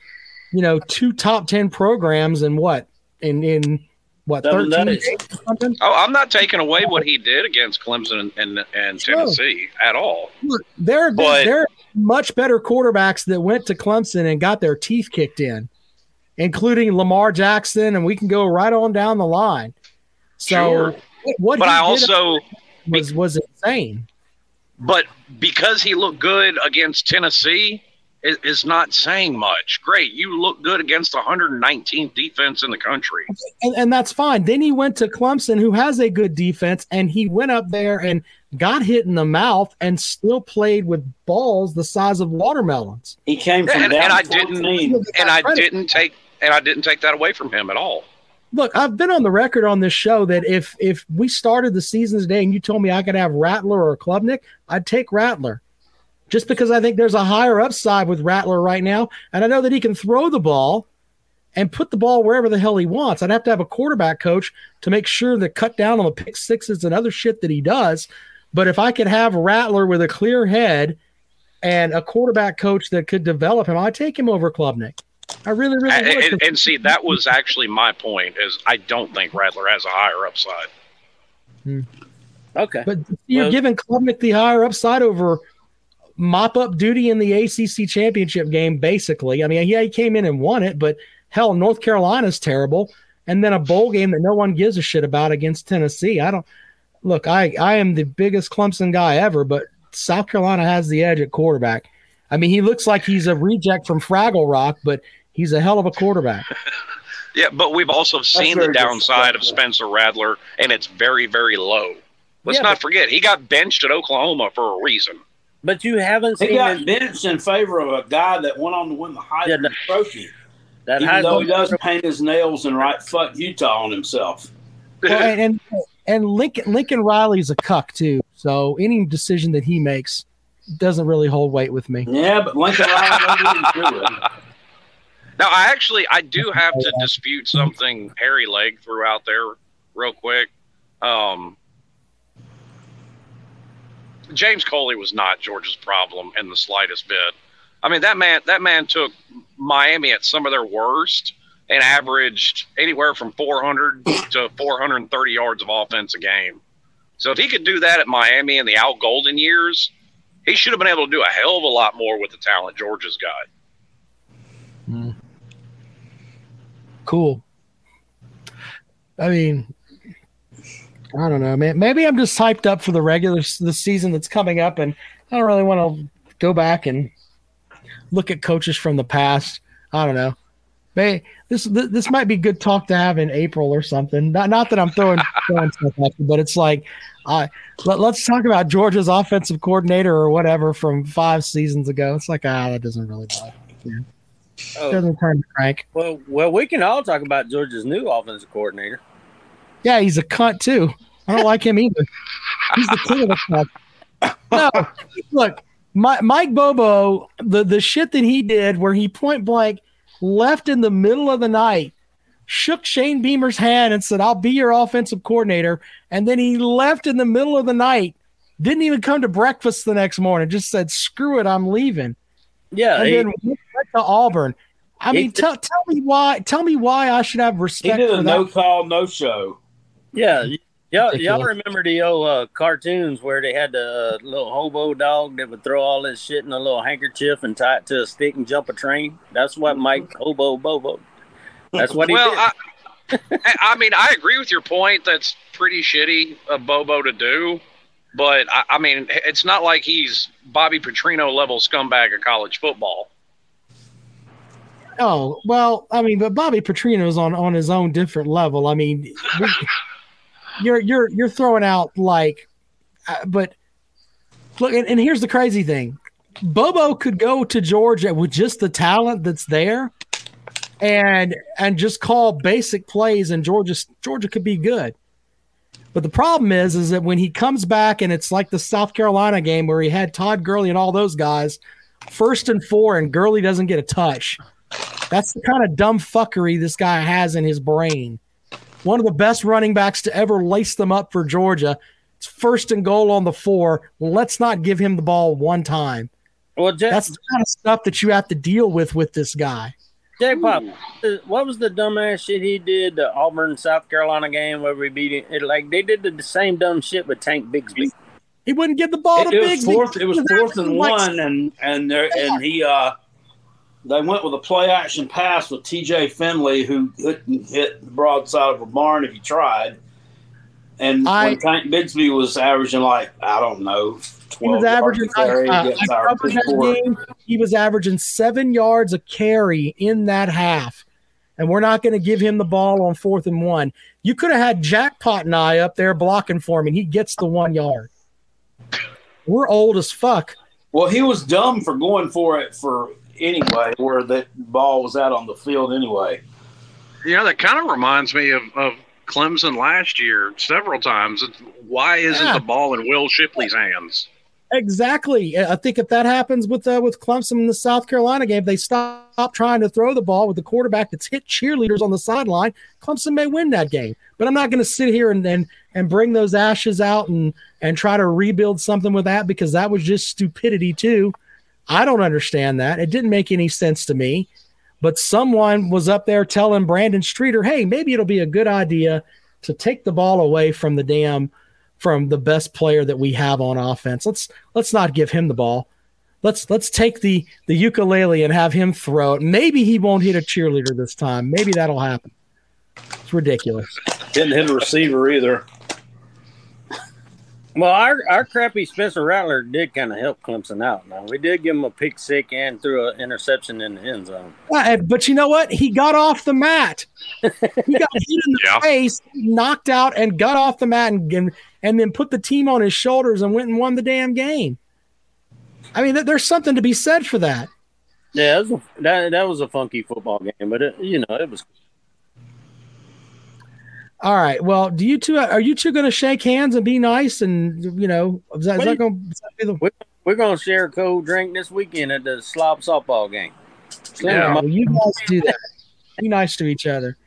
you know, two top ten programs in what in in what Seven thirteen days. days or something. Oh, I'm not taking away what he did against Clemson and, and, and Sure. Tennessee at all. Look, there But- there are much better quarterbacks that went to Clemson and got their teeth kicked in, including Lamar Jackson, and we can go right on down the line. So Sure. what But he I did also, was was insane. but because he looked good against Tennessee, is, is not saying much. Great, you look good against the 119th defense in the country. and, and that's fine. Then he went to Clemson, who has a good defense, and he went up there and got hit in the mouth and still played with balls the size of watermelons. He came from And, down and I didn't, 14. and I didn't take, and I didn't take that away from him at all. Look, I've been on the record on this show that if if we started the season today and you told me I could have Rattler or Klubnik, I'd take Rattler. Just because I think there's a higher upside with Rattler right now, and I know that he can throw the ball and put the ball wherever the hell he wants. I'd have to have a quarterback coach to make sure to cut down on the pick sixes and other shit that he does. But if I could have Rattler with a clear head and a quarterback coach that could develop him, I'd take him over Klubnik. I really, really And, would. and, and see, that was actually my point. Is I don't think Rattler has a higher upside. Hmm. Hmm. okay. But you're Well- giving Klubnik the higher upside over mop up duty in the ACC championship game, basically. I mean, yeah, he came in and won it, but hell, North Carolina's terrible. And then a bowl game that no one gives a shit about against Tennessee. I don't look, I, I am the biggest Clemson guy ever, but South Carolina has the edge at quarterback. I mean, he looks like he's a reject from Fraggle Rock, but he's a hell of a quarterback. (laughs) Yeah, but we've also seen the downside of. Spencer Rattler, and it's very, very low. Let's Yeah, not but- forget he got benched at Oklahoma for a reason. But you haven't seen. He got his, benched in favor of a guy that went on to win the Heisman Yeah, that- Trophy. that Even though he Heisman- does paint his nails and write "fuck Utah" on himself. Well, (laughs) and, and and Lincoln Lincoln Riley's a cuck too. So any decision that he makes doesn't really hold weight with me. Yeah, but Lincoln Riley knows what he's doing. Now, I actually I do have to dispute something Harry Leg threw out there real quick. Um, James Coley was not Georgia's problem in the slightest bit. I mean that man that man took Miami at some of their worst and averaged anywhere from 400 (laughs) to 430 yards of offense a game. So if he could do that at Miami in the Al Golden years, he should have been able to do a hell of a lot more with the talent Georgia's got. Hmm. Cool. I mean, I don't know, man. Maybe I'm just hyped up for the regular the season that's coming up, and I don't really want to go back and look at coaches from the past. I don't know. May this this might be good talk to have in April or something. Not not that I'm throwing, (laughs) throwing stuff at you, but it's like, I let, let's talk about Georgia's offensive coordinator or whatever from five seasons ago. It's like ah, that doesn't really bother. me. Oh, Doesn't turn the crank. well, well, we can all talk about Georgia's new offensive coordinator. Yeah, he's a cunt too. I don't like him either. He's the king of the cunt. No, look, Mi- Mike Bobo, the the shit that he did, where he point blank left in the middle of the night, shook Shane Beamer's hand and said, "I'll be your offensive coordinator," and then he left in the middle of the night. Didn't even come to breakfast the next morning. Just said, "Screw it, I'm leaving." Yeah, And he- then went to Auburn. I mean, did- tell tell me why. Tell me why I should have respect. He did a that. no call, no show. Yeah. Y'all, y'all remember the old uh, cartoons where they had the uh, little hobo dog that would throw all this shit in a little handkerchief and tie it to a stick and jump a train? That's what Mike Hobo Bobo. That's what he well, did. I, I I mean, I agree with your point. That's pretty shitty of Bobo to do. But I, I mean, it's not like he's Bobby Petrino level scumbag of college football. Oh well, I mean, but Bobby Petrino's on on his own different level. I mean, we, you're you're you're throwing out like, uh, but look, and, and here's the crazy thing: Bobo could go to Georgia with just the talent that's there, and and just call basic plays, and Georgia Georgia could be good. But the problem is, is that when he comes back and it's like the South Carolina game where he had Todd Gurley and all those guys, first and four, and Gurley doesn't get a touch. That's the kind of dumb fuckery this guy has in his brain. One of the best running backs to ever lace them up for Georgia. It's first and goal on the four. Let's not give him the ball one time. Well, Jack, That's the kind of stuff that you have to deal with with this guy. Jackpot, what was the dumbass shit he did the Auburn South Carolina game where we beat it? it like they did the same dumb shit with Tank Bigsby. He wouldn't give the ball It, to it was fourth. It was fourth and like one, and and there, and he uh, they went with a play action pass with T.J. Finley, who couldn't hit the broadside of a barn if he tried. And I- when Tank Bigsby was averaging like I don't know, He was averaging. carry uh, I game. He was averaging seven yards a carry in that half, and we're not going to give him the ball on fourth and one. You could have had Jackpot and I up there blocking for him, and he gets the one yard. We're old as fuck. Well, he was dumb for going for it for anyway, where that ball was out on the field anyway. You know, that kind of reminds me of, of Clemson last year several times. Why isn't Yeah. the ball in Will Shipley's hands? Exactly. I think if that happens with uh, with Clemson in the South Carolina game, they stop trying to throw the ball with the quarterback that's hit cheerleaders on the sideline. Clemson may win that game, but I'm not going to sit here and, and and bring those ashes out and and try to rebuild something with that because that was just stupidity too. I don't understand that. It didn't make any sense to me. But someone was up there telling Brandon Streeter, "Hey, maybe it'll be a good idea to take the ball away from the damn from the best player that we have on offense. Let's let's not give him the ball. Let's let's take the the ukulele and have him throw it. Maybe he won't hit a cheerleader this time. Maybe that'll happen. It's ridiculous. Didn't hit a receiver either. Well, our, our crappy Spencer Rattler did kind of help Clemson out. Now we did give him a pick sick and threw an interception in the end zone. But you know what? He got off the mat. He got hit in the (laughs) Yeah. face, knocked out, and got off the mat, and, and and then put the team on his shoulders and went and won the damn game. I mean, th- there's something to be said for that. Yeah, that was a, that, that was a funky football game, but it, you know it was. All right. Well, do you two are you two going to shake hands and be nice and you know is that, is that going to be the We're gonna share a cold drink this weekend at the Slop softball game. Slim Yeah. Well, you guys do that. Be nice to each other.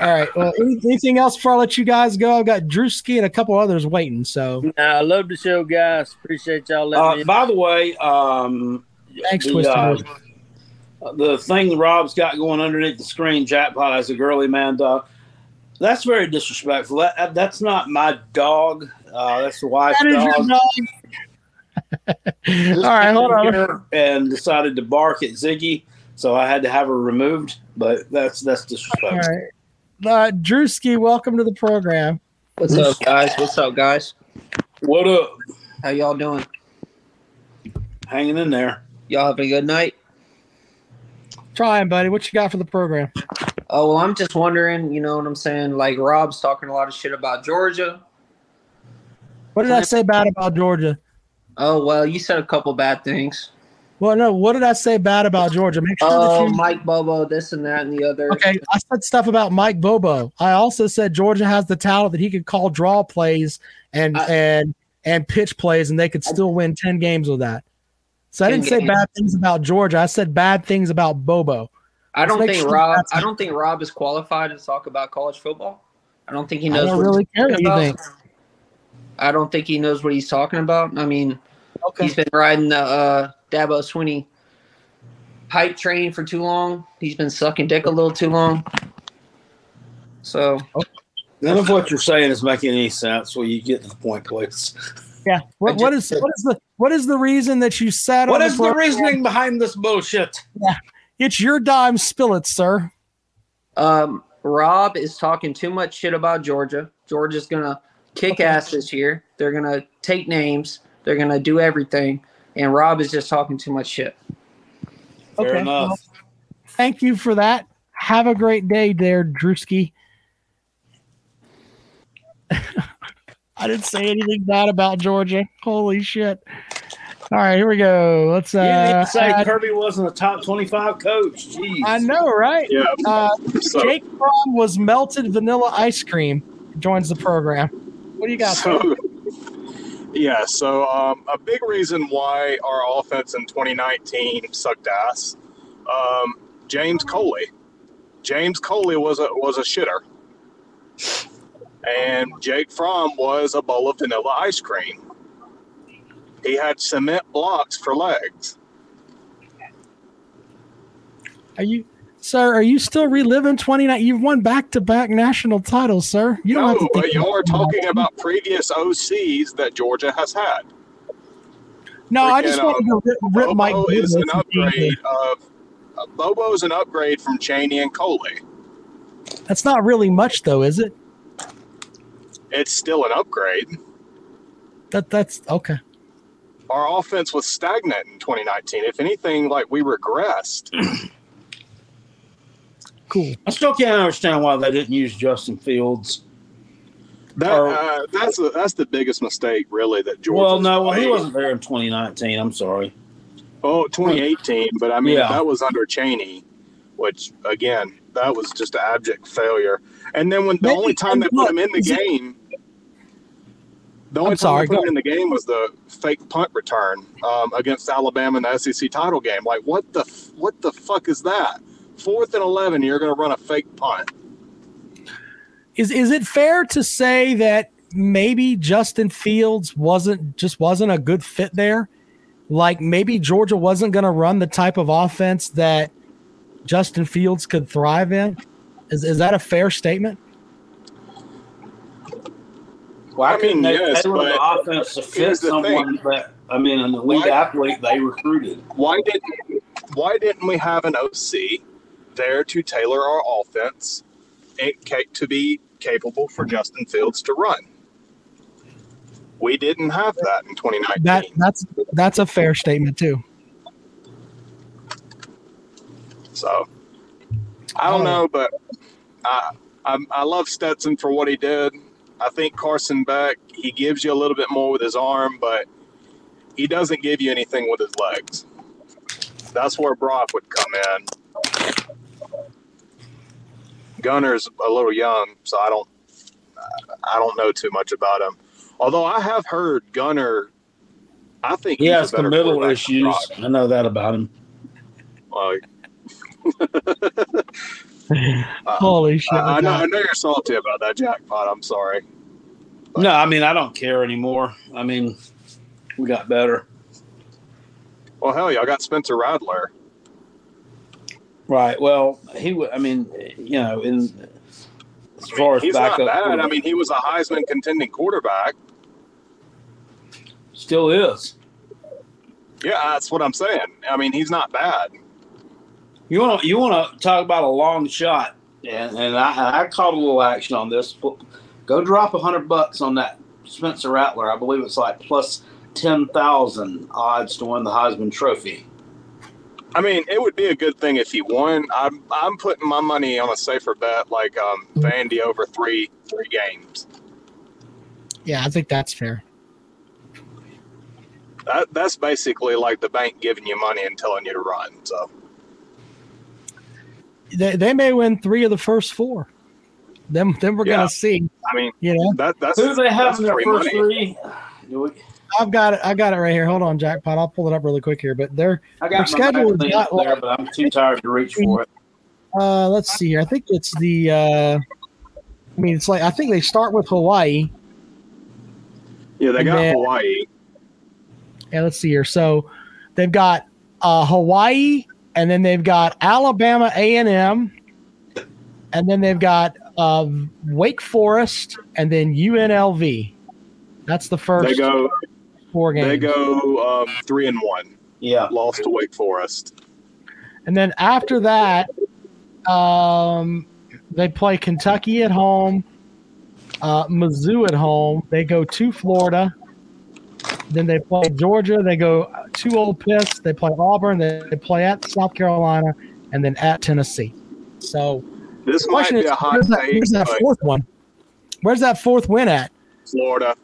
All right. Well, anything else before I let you guys go? I've got Drewski and a couple others waiting. So I love the show, guys. Appreciate y'all letting Uh, me. by the way, um, thanks, the, uh, the thing Rob's got going underneath the screen, Jackpot has a girly man dog. That's very disrespectful. That, that's not my dog. Uh, that's the wife's That is your dog. dog. All right, hold on. here And decided to bark at Ziggy, so I had to have her removed. But that's that's disrespectful. All right. Uh, Drewski, welcome to the program. What's up, guys? What's up, guys? What up? How y'all doing? Hanging in there. Y'all having a good night? Trying, buddy. What you got for the program? Oh well, I'm just wondering. You know what I'm saying? Like Rob's talking a lot of shit about Georgia. What did I say bad about Georgia? Oh well, you said a couple bad things. Well, no. What did I say bad about Georgia? Make sure Oh, that you. Mike Bobo, this and that and the other. Okay, I said stuff about Mike Bobo. I also said Georgia has the talent that he could call draw plays and I- and and pitch plays, and they could still win ten games with that. So I didn't say games. bad things about Georgia. I said bad things about Bobo. I don't think sure Rob. that's- I don't think Rob is qualified to talk about college football. I don't think he knows. I knows. don't what really he's care what you think. I don't think he knows what he's talking about. I mean, Okay. he's been riding the uh, Dabo Swinney hype train for too long. He's been sucking dick a little too long. So None of what you're saying is making any sense. Will you get to the point, please? Yeah. What, I what just is what is the what is the reason that you sat What on is the program? reasoning behind this bullshit? It's your dime, spill it, sir. Um, Rob is talking too much shit about Georgia. Georgia's gonna kick ass this year. They're gonna take names. They're gonna do everything. And Rob is just talking too much shit. Fair Okay, enough. well, Thank you for that. Have a great day, there, Drewski. (laughs) I didn't say anything bad about Georgia. Holy shit. All right, here we go. Let's uh say add- Kirby wasn't a top 25 coach. Jeez. I know, right? Yeah. Uh So, Jake Fromm was melted vanilla ice cream. Joins the program. What do you got? so yeah, so um, a big reason why our offense in 2019 sucked ass. Um, James Coley. James Coley was a was a shitter, and Jake Fromm was a bowl of vanilla ice cream. He had cement blocks for legs. Are you, sir? Are you still reliving 29? You've won back-to-back national titles, sir. You don't No, to. but you're talking about previous OCs that Georgia has had. No, I just want to rip, rip Mike. Bobo is an upgrade of uh, Bobo's an upgrade from Chaney and Coley. That's not really much, though, is it? It's still an upgrade. That that's okay. Our offense was stagnant in 2019. If anything, like we regressed. (clears throat) Cool. I still can't understand why they didn't use Justin Fields. That Or- uh, that's the that's the biggest mistake, really. That Georgia. well, no, well, he wasn't there in 2019. I'm sorry. Oh, 2018, but I mean Yeah. that was under Chaney, which again that was just an abject failure. And then when the Maybe- only time they put him in the game, the only I'm time sorry, put in the game was the fake punt return um, against Alabama in the SEC title game. Like what the what the fuck is that? Fourth and eleven, you're going to run a fake punt. Is is it fair to say that maybe Justin Fields wasn't just wasn't a good fit there? Like maybe Georgia wasn't going to run the type of offense that Justin Fields could thrive in. Is is that a fair statement? Why I couldn't mean, they yes, tailor the offense to fit here's the someone that I mean, an elite Why- athlete they recruited? Why didn't Why didn't we have an OC there to tailor our offense to be capable for Justin Fields to run? We didn't have that in 2019. That that's that's a fair statement too. So I don't Oh. know, but I, I I love Stetson for what he did. I think Carson Beck he gives you a little bit more with his arm, but he doesn't give you anything with his legs. That's where Brock would come in. Gunner's a little young, so I don't I don't know too much about him. Although I have heard Gunner, I think He has committal issues. I know that about him. Well, (laughs) (laughs) uh, Holy shit! I, I know, I know you're salty about that jackpot. I'm sorry. No, I mean I don't care anymore. I mean, we got better. Well, hell yeah, I got Spencer Rattler. Right. Well, he would. I mean, you know, in as far as He's not backup, bad. I mean, he was a Heisman contending quarterback. still is. Yeah, that's what I'm saying. I mean, he's not bad. You want to you want to talk about a long shot, and and I I caught a little action on this. Go drop a hundred bucks on that Spencer Rattler. I believe it's like plus ten thousand odds to win the Heisman Trophy. I mean, it would be a good thing if he won. I'm I'm putting my money on a safer bet, like um, Vandy over three three games. Yeah, I think that's fair. That that's basically like the bank giving you money and telling you to run. So They, they may win three of the first four. Then then we're Yeah. gonna see. I mean, you know, that, that's who they have in their first money. three? I've got it. I got it right here. Hold on, jackpot. I'll pull it up really quick here. But they're I Their got my schedule is not there, like- but I'm too tired to reach for it. uh let's see here. I think it's the uh I mean it's like I think they start with Hawaii. Yeah, they got then- Hawaii. Yeah, let's see here. So they've got uh Hawaii and then they've got Alabama A and M, and then they've got uh, Wake Forest and then UNLV. That's the first They go four games. they go um, three and one. Yeah. Lost to Wake Forest. And then after that, um, they play Kentucky at home, uh, Mizzou at home. They go to Florida. Then they play Georgia. They go to Old Piss. They play Auburn. They, they play at South Carolina, and then at Tennessee. So This the might be is, a hot where's that, where's that fourth one? Where's that fourth win at? Florida.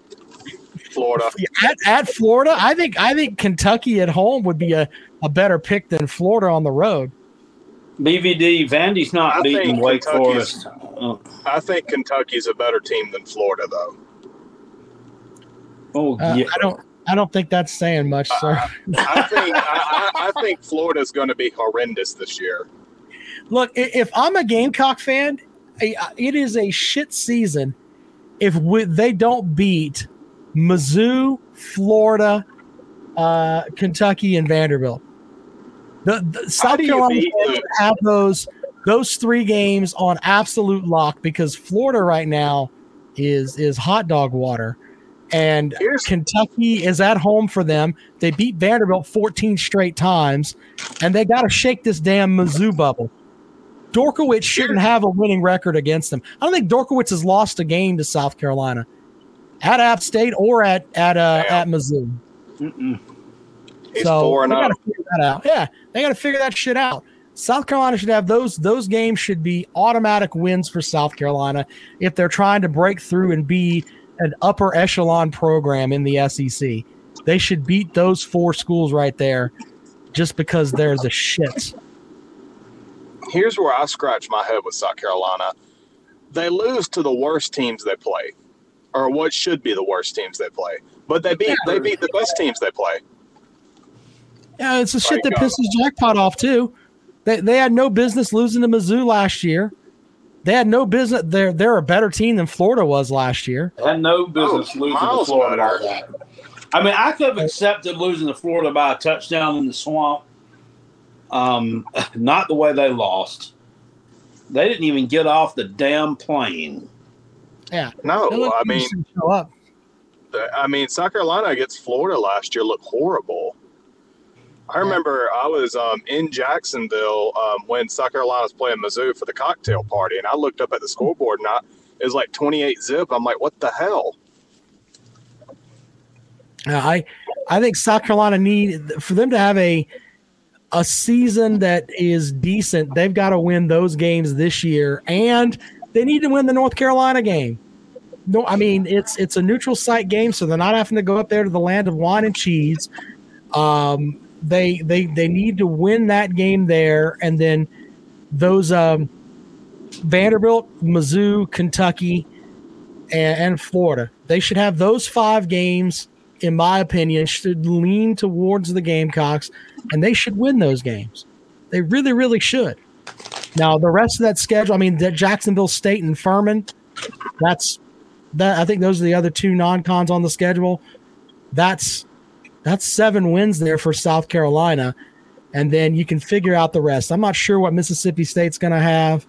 Florida. at, at Florida, I think I think Kentucky at home would be a, a better pick than Florida on the road. BVD, Vandy's not I beating Wake Forest. Uh, I think Kentucky's a better team than Florida, though. oh, Uh, yeah. I don't I don't think that's saying much, sir. I think I, I, think Florida's going to be horrendous this year. Look, if I'm a Gamecock fan, it is a shit season if we, they don't beat Mizzou, Florida, uh, Kentucky, and Vanderbilt. The, the South Carolina have those those three games on absolute lock because Florida right now is is hot dog water, and Here's Kentucky is at home for them. They beat Vanderbilt 14 straight times, and they got to shake this damn Mizzou bubble. Dorkowitz shouldn't have a winning record against them. I don't think Dorkowitz has lost a game to South Carolina at App State or at at uh, at Mizzou. Mm-mm. he's so four and they got to figure that out. Yeah, they got to figure that shit out. South Carolina should have those those games should be automatic wins for South Carolina if they're trying to break through and be an upper echelon program in the SEC. They should beat those four schools right there just because they're the shits. Here's where I scratch my head with South Carolina. They lose to the worst teams they play, or what should be the worst teams they play. But they beat they beat the best teams they play. Yeah, it's the shit that pisses Jackpot off too. They they had no business losing to Mizzou last year. They had no business. They're they're a better team than Florida was last year. They had no business Oh, losing to Florida like that. I mean, I could have accepted losing to Florida by a touchdown in the swamp. Um, (laughs) not the way they lost. They didn't even get off the damn plane. Yeah, No, I mean, show up. I mean, South Carolina against Florida last year looked horrible. I remember I was um, in Jacksonville um, when South Carolina was playing Mizzou for the cocktail party, and I looked up at the scoreboard and I, it was like 28 zip. I'm like, what the hell? I I think South Carolina need for them to have a a season that is decent. They've got to win those games this year, and they need to win the North Carolina game. No, I mean it's it's a neutral site game, so they're not having to go up there to the land of wine and cheese. Um, they they they need to win that game there, and then those um, Vanderbilt, Mizzou, Kentucky, and, and Florida. They should have those five games, in my opinion, should lean towards the Gamecocks, and they should win those games. They really, really should. Now the rest of that schedule, I mean, Jacksonville State and Furman, that's that. I think those are the other two non-cons on the schedule. That's that's seven wins there for South Carolina, and then you can figure out the rest. I'm not sure what Mississippi State's going to have.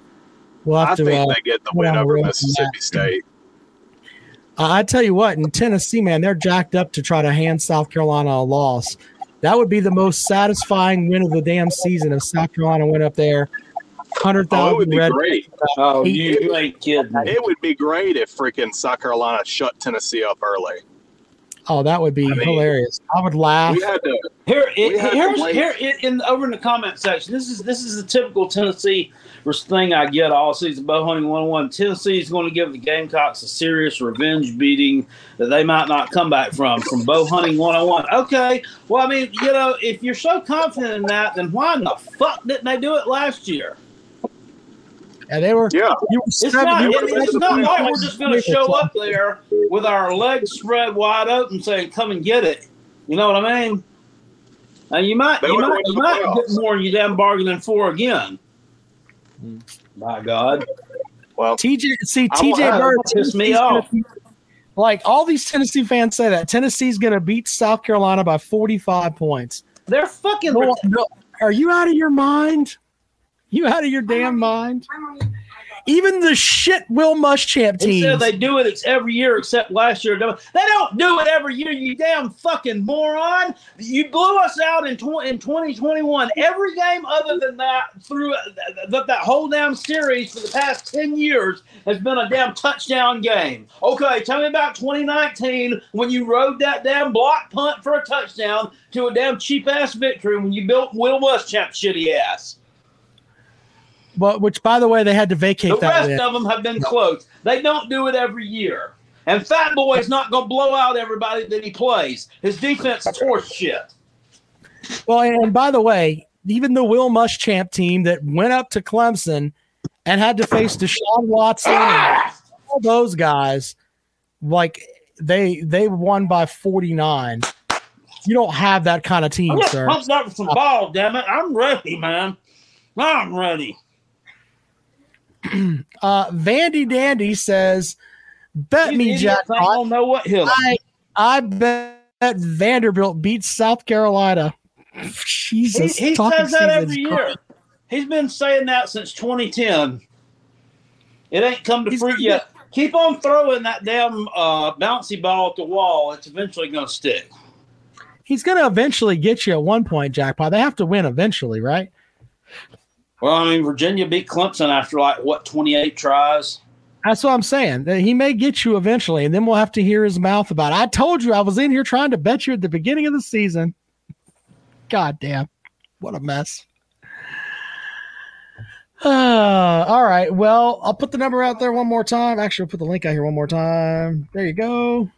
We'll have I to. think uh, they get the win down over Mississippi. State. I I tell you what, in Tennessee, man, they're jacked up to try to hand South Carolina a loss. That would be the most satisfying win of the damn season if South Carolina went up there, hundred Oh, it would be red. great. Oh, you, you ain't kidding. It would be great if freaking South Carolina shut Tennessee up early. Oh, that would be I mean, hilarious. I would laugh. We had to. Here, it, have to here's wait. here in, in over in the comment section. This is this is the typical Tennessee thing I get all season. Bow hunting one oh one. Tennessee is going to give the Gamecocks a serious revenge beating that they might not come back from from bow hunting one on one. Okay, well I mean you know if you're so confident in that, then why in the fuck didn't they do it last year? And they were. Yeah, You were It's seven- not. you It, were it's not like we're just going to show up there with our legs spread wide open, saying "Come and get it." You know what I mean? And you might, They you might, you might playoffs. get more than you damn bargaining for again. My God, well, TJ, see TJ Bird piss me off. beat- Like all these Tennessee fans say that Tennessee's going to beat South Carolina by 45 points. they're fucking. No, no, are you out of your mind? You out of your damn mind? Even the shit Will Muschamp They they do it ex- every year except last year. They don't do it every year, you damn fucking moron. You blew us out in, tw- in 2021. Every game other than that, through that, that whole damn series for the past 10 years, has been a damn touchdown game. Okay, tell me about 2019 when you rode that damn block punt for a touchdown to a damn cheap ass victory when you built Will Muschamp shitty ass. But which, by the way, they had to vacate The rest win. of them have been close. They don't do it every year. And Fat Boy's not going to blow out everybody that he plays. His defense is horse shit. Well, and by the way, even the Will Muschamp team that went up to Clemson and had to face Deshaun Watson and ah! all those guys, like they they won by 49. You don't have that kind of team, I'm sir. pumped up for some ball, damn it. I'm ready, man. I'm ready. (clears throat) Uh Vandy Dandy says, bet These me, Jack. I gonna know what 'em. I I bet Vanderbilt beats South Carolina. He, Jesus, he talking says that every year. He's been saying that since 2010. It ain't come to He's fruit yet. Keep on throwing that damn uh, bouncy ball at the wall. It's eventually going to stick. He's going to eventually get you at one point, Jackpot. They have to win eventually, right? Well, I mean, Virginia beat Clemson after like what 28 tries. That's what I'm saying. He may get you eventually, and then we'll have to hear his mouth about it. I told you I was in here trying to bet you at the beginning of the season. God damn. What a mess. Uh, (sighs) all right. Well, I'll put the number out there one more time. Actually, I'll put the link out here one more time. There you go.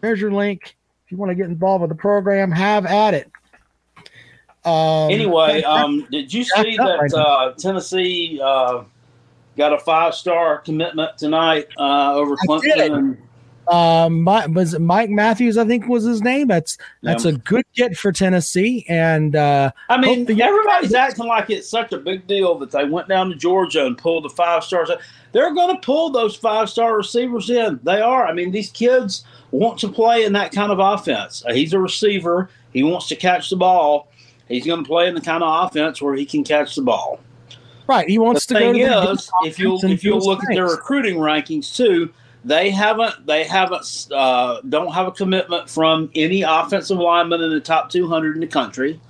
There's your link. If you want to get involved with the program, have at it. Um, Anyway, um, did you see Jacked up right that uh, Tennessee uh, got a five star commitment tonight uh, over. Clemson? Um, was it Mike Matthews? I think was his name. That's that's Yeah. a good get for Tennessee, and uh, I mean, everybody's acting like it's such a big deal that they went down to Georgia and pulled the five stars. They're going to pull those five star receivers in. They are. I mean, these kids want to play in that kind of offense. He's a receiver. He wants to catch the ball. He's going to play in the kind of offense where he can catch the ball. right, he The wants to go thing to the is, if you if you look at their recruiting rankings too, they haven't they haven't uh, don't have a commitment from any offensive lineman in the top 200 in the country,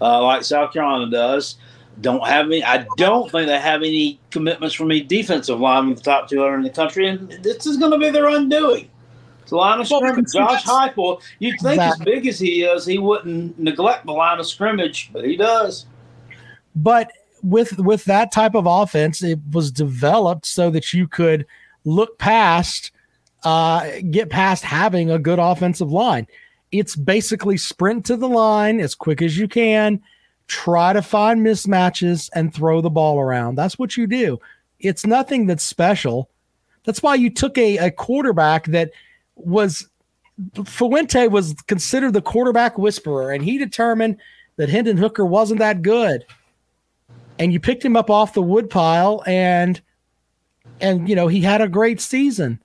uh, like South Carolina does. Don't have any. I don't think they have any commitments from any defensive linemen in the top 200 in the country, and this is going to be their undoing. It's the line of scrimmage. Josh Heupel, you'd think as big as he is, he wouldn't neglect the line of scrimmage, but he does. but with with that type of offense, it was developed so that you could look past, uh, get past having a good offensive line. It's basically sprint to the line as quick as you can, try to find mismatches and throw the ball around. That's what you do. It's nothing that's special. That's why you took a, a quarterback that was Fuente was considered the quarterback whisperer, and he determined that Hendon Hooker wasn't that good. And you picked him up off the woodpile, and and you know he had a great season,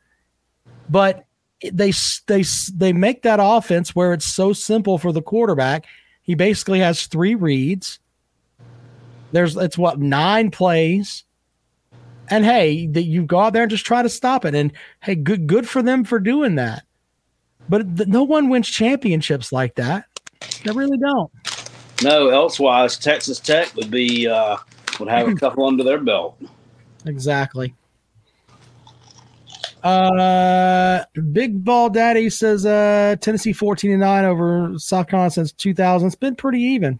but they they they make that offense where it's so simple for the quarterback. He basically has three reads. There's it's what nine plays, and hey, that you go out there and just try to stop it. And hey, good good for them for doing that. But th- no one wins championships like that. They really don't. No, elsewise, Texas Tech would be uh, would have a (laughs) couple under their belt. Exactly. Uh, Big Ball Daddy says uh Tennessee 14 and 9 over South Carolina since 2000. It's been pretty even.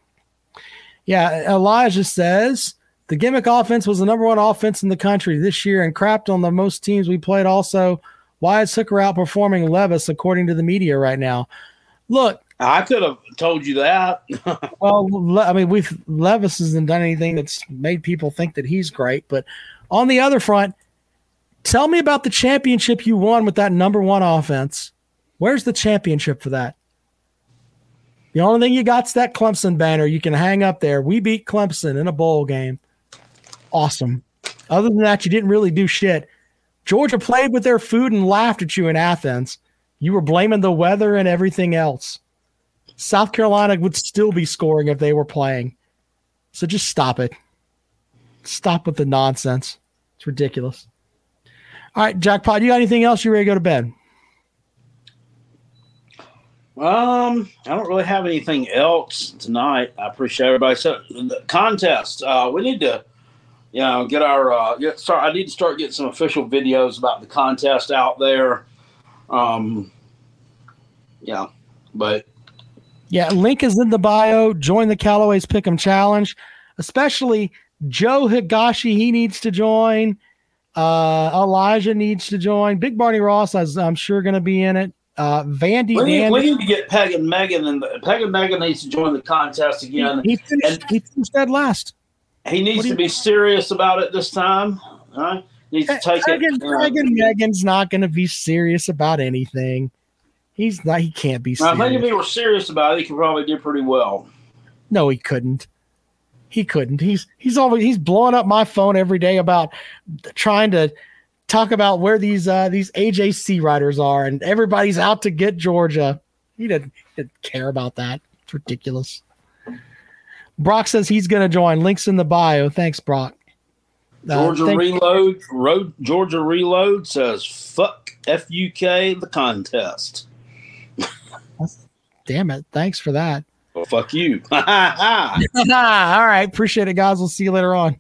Yeah, Elijah says the gimmick offense was the number one offense in the country this year and crapped on the most teams we played. Also, why is Hooker outperforming Levis according to the media right now? Look, I could have told you that. (laughs) well, Le- I mean, we've Levis hasn't done anything that's made people think that he's great. But on the other front, tell me about the championship you won with that number one offense. Where's the championship for that? The only thing you got's that Clemson banner you can hang up there. We beat Clemson in a bowl game. Awesome. Other than that, you didn't really do shit. Georgia played with their food and laughed at you in Athens. You were blaming the weather and everything else. South Carolina would still be scoring if they were playing. So just stop it. Stop with the nonsense. It's ridiculous. All right, Jackpot, you got anything else? You ready to go to bed? Um, I don't really have anything else tonight. I appreciate everybody. So the contest, uh, we need to, you know, get our uh, get start. I need to start getting some official videos about the contest out there. Um, yeah, but Yeah, link is in the bio. Join the Callaway's Pick'em Challenge, especially Joe Higashi. He needs to join. Uh, Elijah needs to join. Big Barney Ross, is, I'm sure, going to be in it. Uh, Vandy, We need, we need to get Peg and Megan, and Peg and Megan needs to join the contest again. he, finished, he finished dead last. He needs to be serious about it this time. Huh? Needs to take Megan, it. Megan, Megan's not going to be serious about anything. He's not. He can't be I think if serious. he were serious about it, he could probably do pretty well. No, he couldn't. He couldn't. He's he's always he's blowing up my phone every day about trying to talk about where these uh these AJC riders are, and everybody's out to get Georgia. He didn't, didn't care about that. It's ridiculous. Brock says he's going to join. Links in the bio. Thanks, Brock. Uh, Georgia thank- Reload, Road Georgia Reload says fuck FUK the contest. (laughs) Damn it! Thanks for that. Well, fuck you. (laughs) (laughs) All right, appreciate it, guys. We'll see you later on.